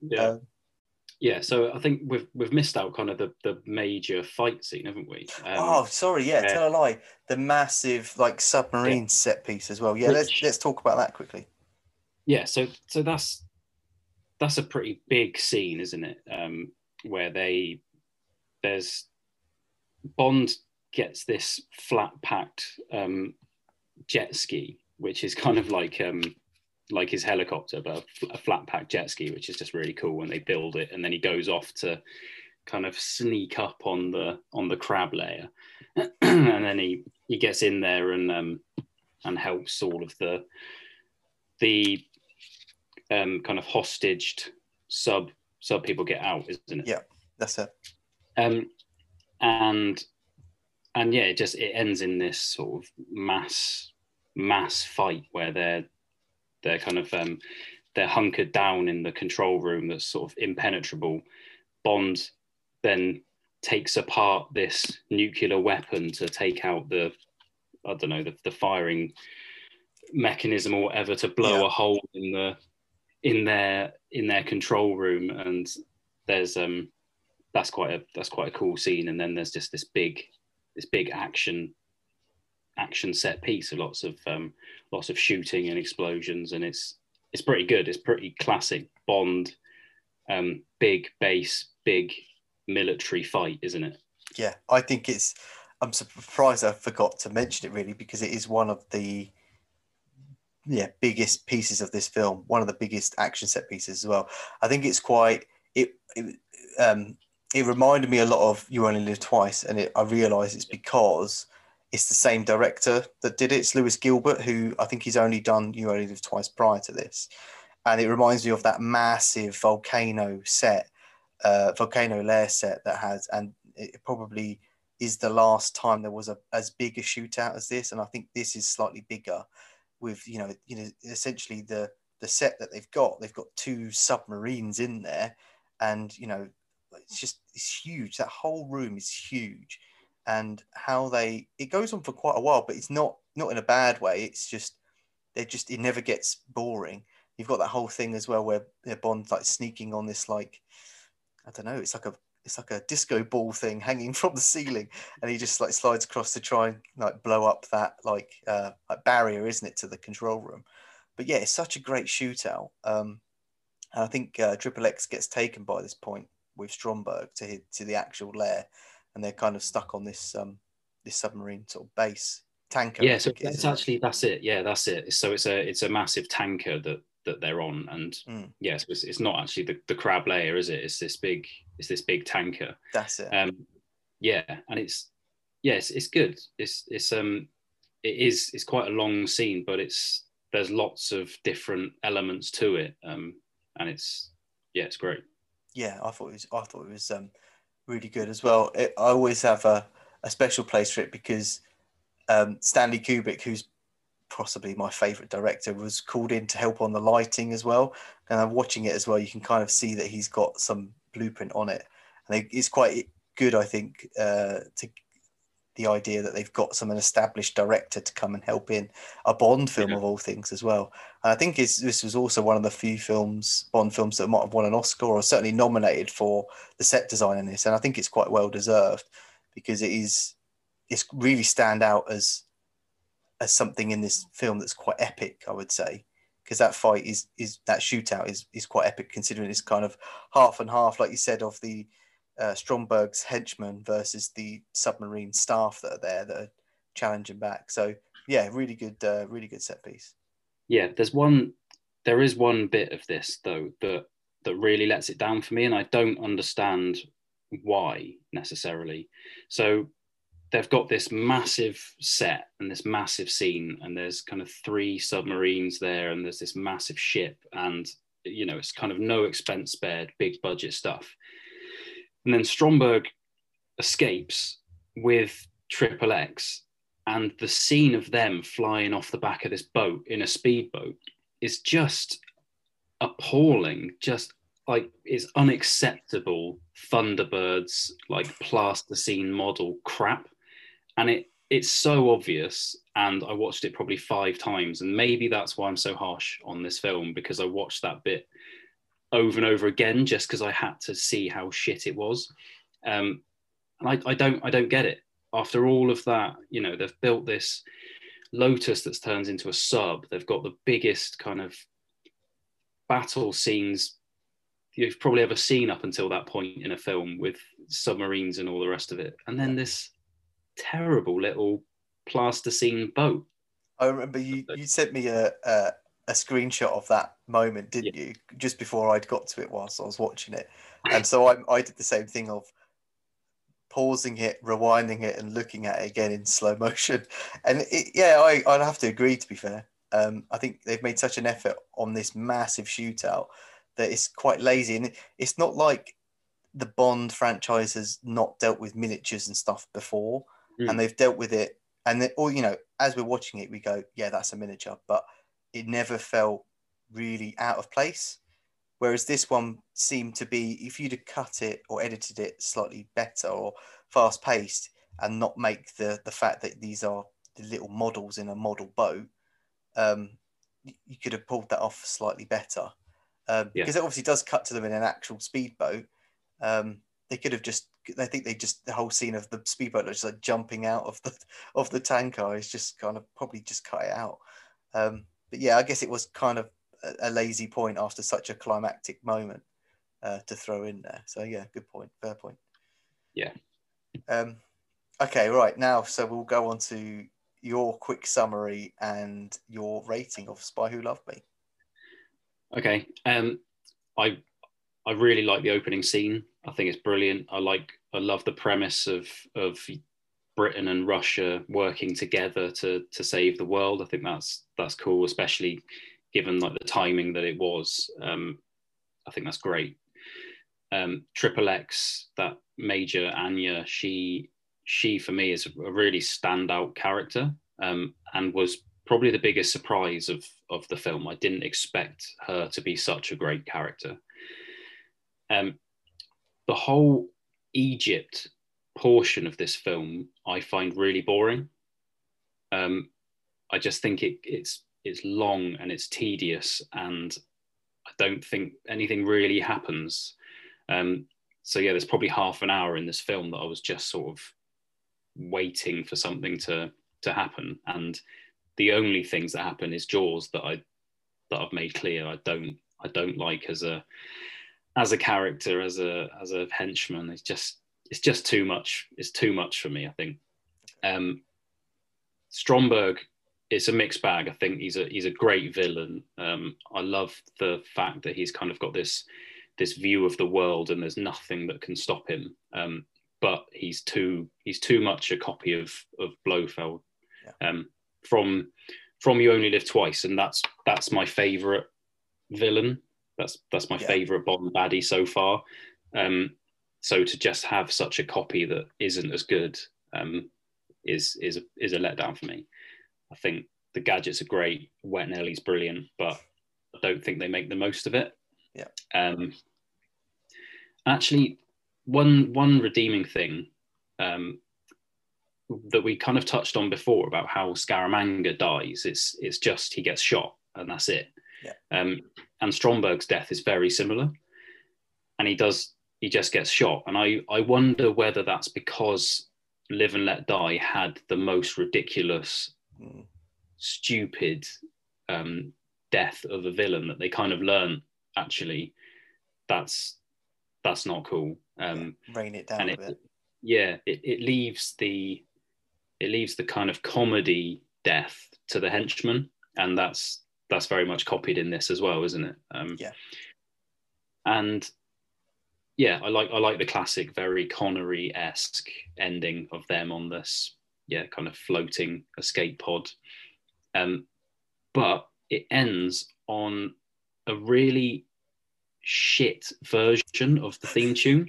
B: yeah
A: Um,
B: yeah so i think we've we've missed out kind of the the major fight scene haven't we um,
A: oh, sorry. Yeah,
B: yeah.
A: tell a lie. The massive like submarine set piece as well. Yeah, let's let's talk about that quickly.
B: yeah, so so that's that's a pretty big scene, isn't it? Um, where they there's Bond gets this flat packed um, jet ski, which is kind of like um, like his helicopter, but a flat packed jet ski, which is just really cool. And they build it, and then he goes off to kind of sneak up on the on the crab layer, and then he he gets in there and um, and helps all of the the um, kind of hostaged sub sub people get out, isn't it?
A: Yeah, that's it.
B: Um, and and yeah, it just it ends in this sort of mass mass fight where they're they're kind of um, they're hunkered down in the control room that's sort of impenetrable. Bond then takes apart this nuclear weapon to take out the I don't know the, the firing mechanism or whatever to blow yeah. a hole in the in their in their control room and there's um that's quite a that's quite a cool scene and then there's just this big this big action action set piece of lots of um, lots of shooting and explosions, and it's it's pretty good. It's pretty classic Bond, um, big base, big military fight, isn't it?
A: Yeah, I think it's. I'm surprised I forgot to mention it really because it is one of the yeah biggest pieces of this film, one of the biggest action set pieces as well. I think it's quite it. it um, it reminded me a lot of You Only Live Twice, and it, I realise it's because it's the same director that did it. It's Lewis Gilbert, who I think he's only done You Only Live Twice prior to this. And it reminds me of that massive volcano set, uh, volcano lair set that has, and it probably is the last time there was a as big a shootout as this. And I think this is slightly bigger, with you know, you know, essentially the the set that they've got. They've got two submarines in there, and you know, it's just it's huge. That whole room is huge and how they it goes on for quite a while, but it's not not in a bad way. It's just they just it never gets boring. You've got that whole thing as well where Bond's like sneaking on this like I don't know, it's like a it's like a disco ball thing hanging from the ceiling, and he just like slides across to try and like blow up that like uh, like barrier, isn't it, to the control room? But yeah, it's such a great shootout. Um, and I think uh, Triple X gets taken by this point with Stromberg to to the actual lair, and they're kind of stuck on this um, this submarine sort of base tanker.
B: Yeah, so it's actually that's it. Yeah, that's it. So it's a it's a massive tanker that that they're on, and mm. yes, yeah, so it's, it's not actually the, the crab layer, is it? It's this big it's this big tanker.
A: That's it.
B: Um, yeah, and it's yes, it's good. It's it's um it is it's quite a long scene, but it's there's lots of different elements to it, um, and it's yeah, it's great.
A: Yeah, I thought it was I thought it was um really good as well. It, I always have a, a special place for it because um, Stanley Kubrick, who's possibly my favorite director, was called in to help on the lighting as well. And I'm watching it as well. You can kind of see that he's got some blueprint on it, and it's quite good, I think, uh, to the idea that they've got some an established director to come and help in a Bond film yeah. of all things as well. And I think this was also one of the few films, Bond films, that might have won an Oscar or certainly nominated for the set design in this. And I think it's quite well deserved because it is it's really stand out as as something in this film that's quite epic, I would say. Because that fight is is that shootout is is quite epic considering it's kind of half and half, like you said, of the uh, Stromberg's henchmen versus the submarine staff that are there that are challenging back. So yeah, really good, uh, really good set piece.
B: Yeah, there's one. There is one bit of this though that that really lets it down for me, and I don't understand why necessarily. So they've got this massive set and this massive scene, and there's kind of three submarines there, and there's this massive ship, and you know it's kind of no expense spared, big budget stuff and then Stromberg escapes with Triple X, and the scene of them flying off the back of this boat in a speedboat is just appalling. Just like it's unacceptable Thunderbirds like plasticine model crap, and it it's so obvious. And I watched it probably five times, and maybe that's why I'm so harsh on this film because I watched that bit over and over again just because I had to see how shit it was. Um, and I, I don't I don't get it. After all of that, you know, they've built this Lotus that's turns into a sub. They've got the biggest kind of battle scenes you've probably ever seen up until that point in a film with submarines and all the rest of it. And then this terrible little plasticine boat.
A: I remember you, you sent me a, a, a screenshot of that moment, didn't yeah. you? Just before I'd got to it whilst I was watching it. And so I, I did the same thing of pausing it, rewinding it, and looking at it again in slow motion. And it, yeah, I, I'd have to agree, to be fair. Um, I think they've made such an effort on this massive shootout that it's quite lazy. And it's not like the Bond franchise has not dealt with miniatures and stuff before, mm. and they've dealt with it. And then, or you know, as we're watching it, we go, "Yeah, that's a miniature," but it never felt really out of place. Whereas this one seemed to be, if you'd have cut it or edited it slightly better or fast paced, and not make the the fact that these are the little models in a model boat, um, you could have pulled that off slightly better. Um, yeah. Because it obviously does cut to them in an actual speedboat, um, they could have just. I think they just the whole scene of the speedboat just like jumping out of the of the tanker is just kind of probably just cut it out. Um, but yeah, I guess it was kind of a, a lazy point after such a climactic moment uh, to throw in there. So yeah, good point, fair point.
B: Yeah.
A: Um, okay, right now, so we'll go on to your quick summary and your rating of Spy Who Loved Me.
B: Okay. Um, I I really like the opening scene. I think it's brilliant. I like I love the premise of of Britain and Russia working together to to save the world. I think that's that's cool, especially given like the timing that it was. Um, I think that's great. Um, Triple X, that Major Anya, she she for me is a really standout character um, and was probably the biggest surprise of of the film. I didn't expect her to be such a great character. Um, the whole Egypt portion of this film I find really boring. Um, I just think it, it's it's long and it's tedious, and I don't think anything really happens. Um, so yeah, there's probably half an hour in this film that I was just sort of waiting for something to to happen, and the only things that happen is Jaws that I that I've made clear I don't I don't like as a as a character as a as a henchman. It's just it's just too much. It's too much for me. I think. Um, Stromberg it's a mixed bag. I think he's a he's a great villain. Um, I love the fact that he's kind of got this this view of the world and there's nothing that can stop him. Um, but he's too he's too much a copy of of Blofeld. Yeah. Um, from from You Only Live Twice, and that's that's my favorite villain. That's that's my yeah. favorite Bond baddie so far. Um, so to just have such a copy that isn't as good um, is is a, is a letdown for me. I think the gadgets are great. Wet Nellie's brilliant, but I don't think they make the most of it.
A: Yeah.
B: Um, actually, one one redeeming thing um, that we kind of touched on before about how Scaramanga dies. It's it's just he gets shot and that's it.
A: Yeah.
B: Um, and Stromberg's death is very similar, and he does he just gets shot. And I I wonder whether that's because Live and Let Die had the most ridiculous, mm. stupid um, death of a villain that they kind of learn actually that's that's not cool. Um,
A: Rain it down a bit.
B: yeah, it, it leaves the it leaves the kind of comedy death to the henchman, and that's that's very much copied in this as well, isn't it?
A: Um, yeah.
B: And yeah, I like I like the classic, very Connery esque ending of them on this, yeah, kind of floating escape pod. Um, but it ends on a really shit version of the theme tune.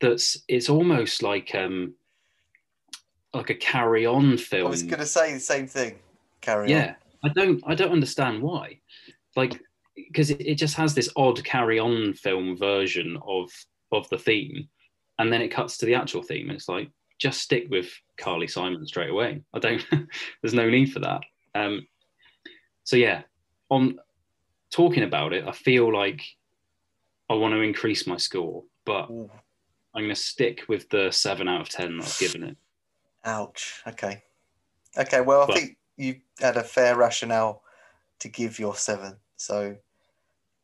B: That's it's almost like um, like a carry on film. I
A: was going to say the same thing. Carry on.
B: yeah, on. I don't I don't understand why. Like because it, it just has this odd carry on film version of of the theme and then it cuts to the actual theme and it's like just stick with Carly Simon straight away. I don't there's no need for that. Um so yeah, on talking about it, I feel like I want to increase my score, but Ooh. I'm going to stick with the seven out of 10 that I've given it.
A: Ouch. Okay. Okay. Well, I but, think you had a fair rationale to give your seven. So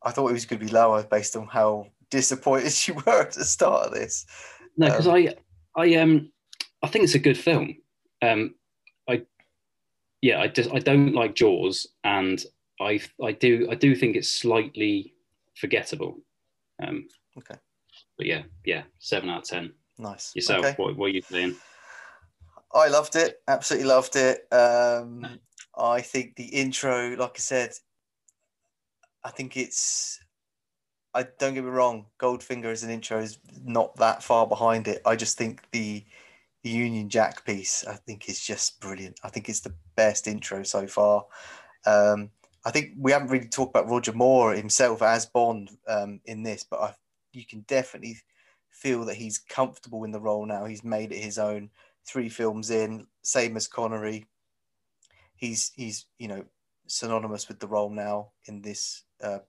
A: I thought it was going to be lower based on how disappointed you were at the start of this.
B: No, because
A: Um,
B: I, I um, I think it's a good film. Um, I, yeah, I just I don't like Jaws, and I I do I do think it's slightly forgettable. Um,
A: Okay.
B: But yeah, yeah, seven out of ten.
A: Nice.
B: Yourself,
A: Okay.
B: what, what are you saying?
A: I loved it. Absolutely loved it. Um, I think the intro, like I said, I think it's. I don't get me wrong. Goldfinger as an intro is not that far behind it. I just think the the Union Jack piece, I think, is just brilliant. I think it's the best intro so far. Um, I think we haven't really talked about Roger Moore himself as Bond um, in this, but I, you can definitely feel that he's comfortable in the role now. He's made it his own. Three films in, same as Connery. He's he's you know synonymous with the role now in this uh,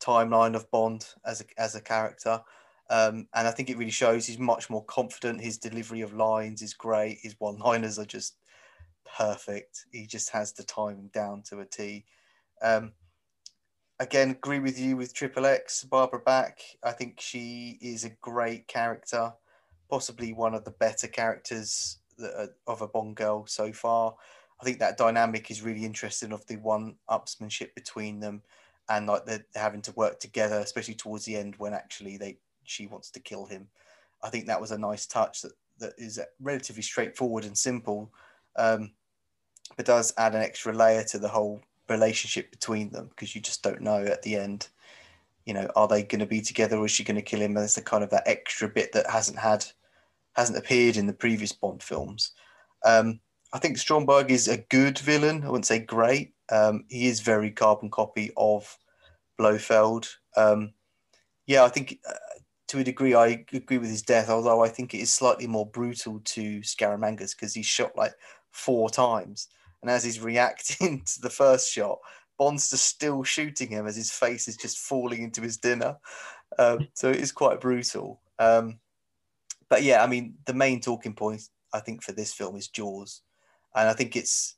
A: timeline of Bond as a as a character. Um, and I think it really shows he's much more confident. His delivery of lines is great. His one-liners are just perfect. He just has the timing down to a T. Um, again, agree with you with Triple X. Barbara Bach. I think she is a great character, possibly one of the better characters that of a Bond girl so far. I think that dynamic is really interesting of the one-upsmanship between them, and like they're having to work together, especially towards the end when actually they she wants to kill him. I think that was a nice touch that that is relatively straightforward and simple, um, but does add an extra layer to the whole relationship between them because you just don't know at the end. You know, are they going to be together or is she going to kill him? There's the kind of that extra bit that hasn't had, hasn't appeared in the previous Bond films. Um, I think Stromberg is a good villain. I wouldn't say great. Um, he is very carbon copy of Blofeld. Um, yeah, I think uh, to a degree I agree with his death, although I think it is slightly more brutal to Scaramangas because he's shot like four times. And as he's reacting to the first shot, Bond's just still shooting him as his face is just falling into his dinner. Um, so it is quite brutal. Um, but yeah, I mean, the main talking point I think for this film is Jaws, and I think it's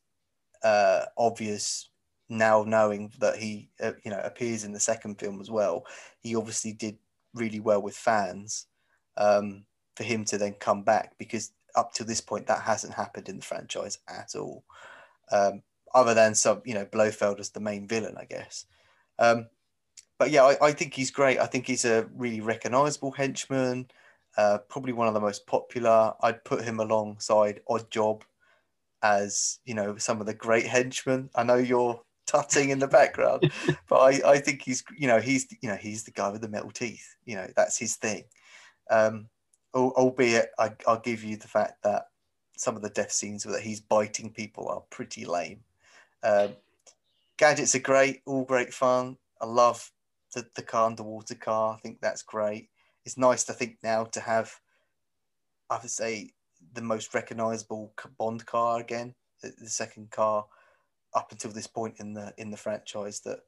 A: uh, obvious now knowing that he uh, you know appears in the second film as well. He obviously did really well with fans um, for him to then come back because up to this point that hasn't happened in the franchise at all. Um, other than some, you know, Blofeld as the main villain, I guess. Um, but yeah, I, I, think he's great. I think he's a really recognizable henchman, uh, probably one of the most popular. I'd put him alongside Oddjob as, you know, some of the great henchmen. I know you're tutting in the background, but I, I think he's, you know, he's, you know, he's the guy with the metal teeth. You know, that's his thing. Um, albeit, I, I'll give you the fact that some of the death scenes that he's biting people are pretty lame. Um, gadgets are great, all great fun. I love the, the car underwater car. I think that's great. It's nice to think now to have, I would say, the most recognizable Bond car again, the, the second car up until this point in the in the franchise that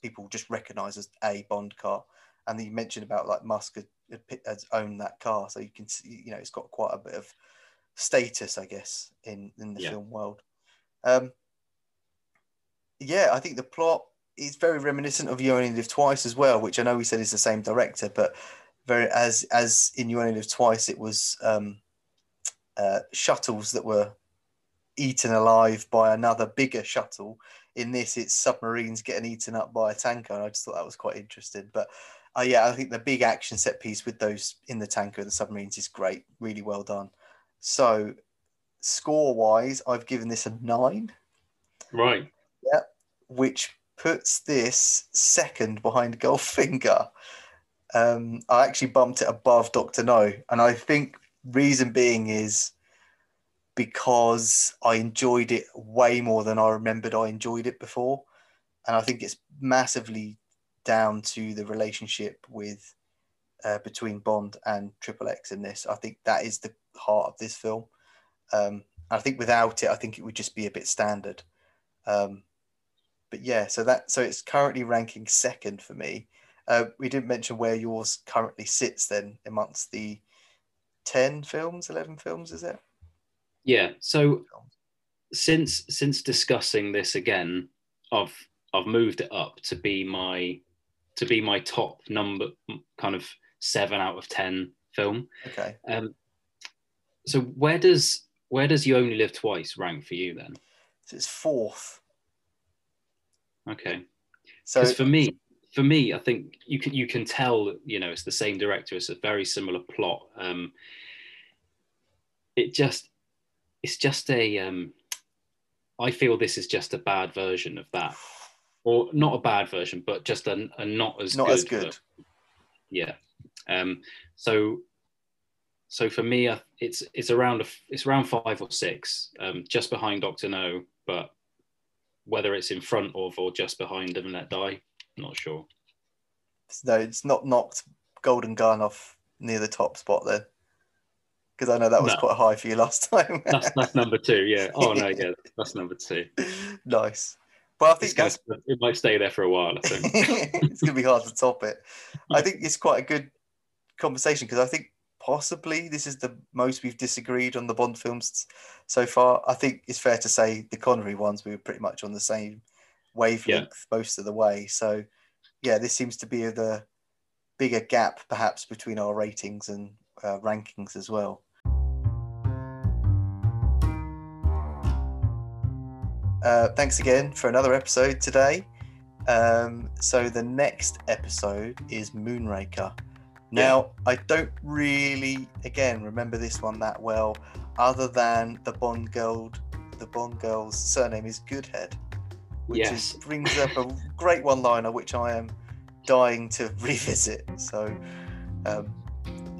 A: people just recognize as a Bond car. And you mentioned about like Musk had, has owned that car, so you can see, you know, it's got quite a bit of status, I guess, in in the
B: Yeah.
A: film world. Um, yeah, I think the plot is very reminiscent of You Only Live Twice as well, which I know we said is the same director, but very as as in You Only Live Twice, it was um, uh, shuttles that were eaten alive by another bigger shuttle. In this, it's submarines getting eaten up by a tanker, and I just thought that was quite interesting. But uh, yeah, I think the big action set piece with those in the tanker and the submarines is great, really well done. So, score wise, I've given this a nine
B: Right.
A: Yeah, which puts this second behind Goldfinger. Um, I actually bumped it above Doctor No, and I think reason being is because I enjoyed it way more than I remembered I enjoyed it before, and I think it's massively down to the relationship with uh, between Bond and Triple X in this. I think that is the heart of this film. Um, I think without it, I think it would just be a bit standard. Um, but yeah, so that so it's currently ranking second for me. Uh, we didn't mention where yours currently sits then amongst the ten films, eleven films, is it?
B: Yeah. So since since discussing this again, I've I've moved it up to be my to be my top number kind of seven out of ten film.
A: Okay.
B: Um, so where does where does you only live twice rank for you then?
A: So it's fourth.
B: Okay.
A: So
B: for me, for me, I think you can you can tell you know it's the same director. It's a very similar plot. Um, it just it's just a. Um, I feel this is just a bad version of that, or not a bad version, but just a, a not as
A: not
B: good
A: as good.
B: version. Yeah. Um, so so for me, it's it's around a, it's around five or six, um, just behind Doctor No, but whether it's in front of or just behind Live and Let Die, I'm not sure.
A: No, it's not knocked Golden Gun off near the top spot then. Because I know that was
B: No.
A: quite high for you last time.
B: That's that's number two. Yeah. Oh no, yeah, that's number two.
A: nice. But I think that's
B: it might stay there for a while. I think.
A: it's going to be hard to top it. I think it's quite a good conversation because I think possibly this is the most we've disagreed on the Bond films so far. I think it's fair to say the Connery ones we were pretty much on the same wavelength most of the way. So yeah, this seems to be the bigger gap perhaps between our ratings and uh, rankings as well. Uh, thanks again for another episode today. Um, so the next episode is Moonraker. Now I don't really, again, remember this one that well, other than the Bond girl. The Bond girl's surname is Goodhead, which
B: Yes.
A: is, brings up a great one-liner, which I am dying to revisit. So, um,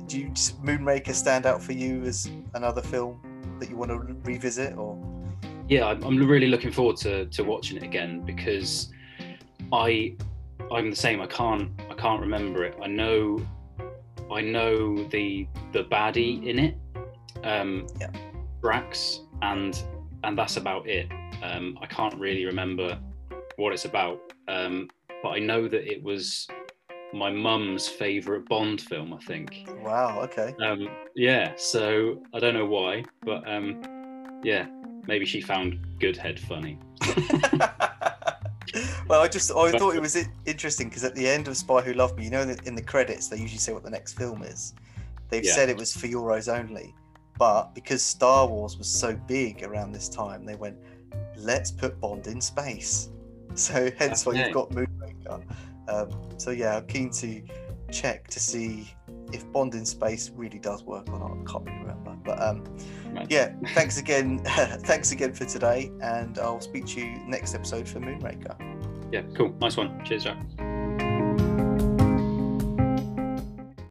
A: do you Moonraker stand out for you as another film that you want to re- revisit, or?
B: yeah, I'm, I'm really looking forward to, to watching it again because I I'm the same. I can't I can't remember it. I know I know the the baddie in it, um,
A: Yeah.
B: Drax, and and that's about it. Um, I can't really remember what it's about, um, but I know that it was my mum's favorite Bond film. I think.
A: Wow. Okay.
B: Um, yeah, so I don't know why, but um, yeah, maybe she found Goodhead funny.
A: well, I just I thought it was interesting because at the end of Spy Who Loved Me, you know, in the, in the credits they usually say what the next film is. They've
B: Yeah.
A: said it was for Your Eyes only, but because Star Wars was so big around this time, they went, "Let's put Bond in space." So hence why you've got Moonraker. Um, so yeah, I'm keen to check to see if Bond in space really does work or not. I can't really remember, but um,
B: Right.
A: yeah, thanks again. thanks again for today, and I'll speak to you next episode for Moonraker.
B: Yeah, cool, nice one. Cheers, Jack.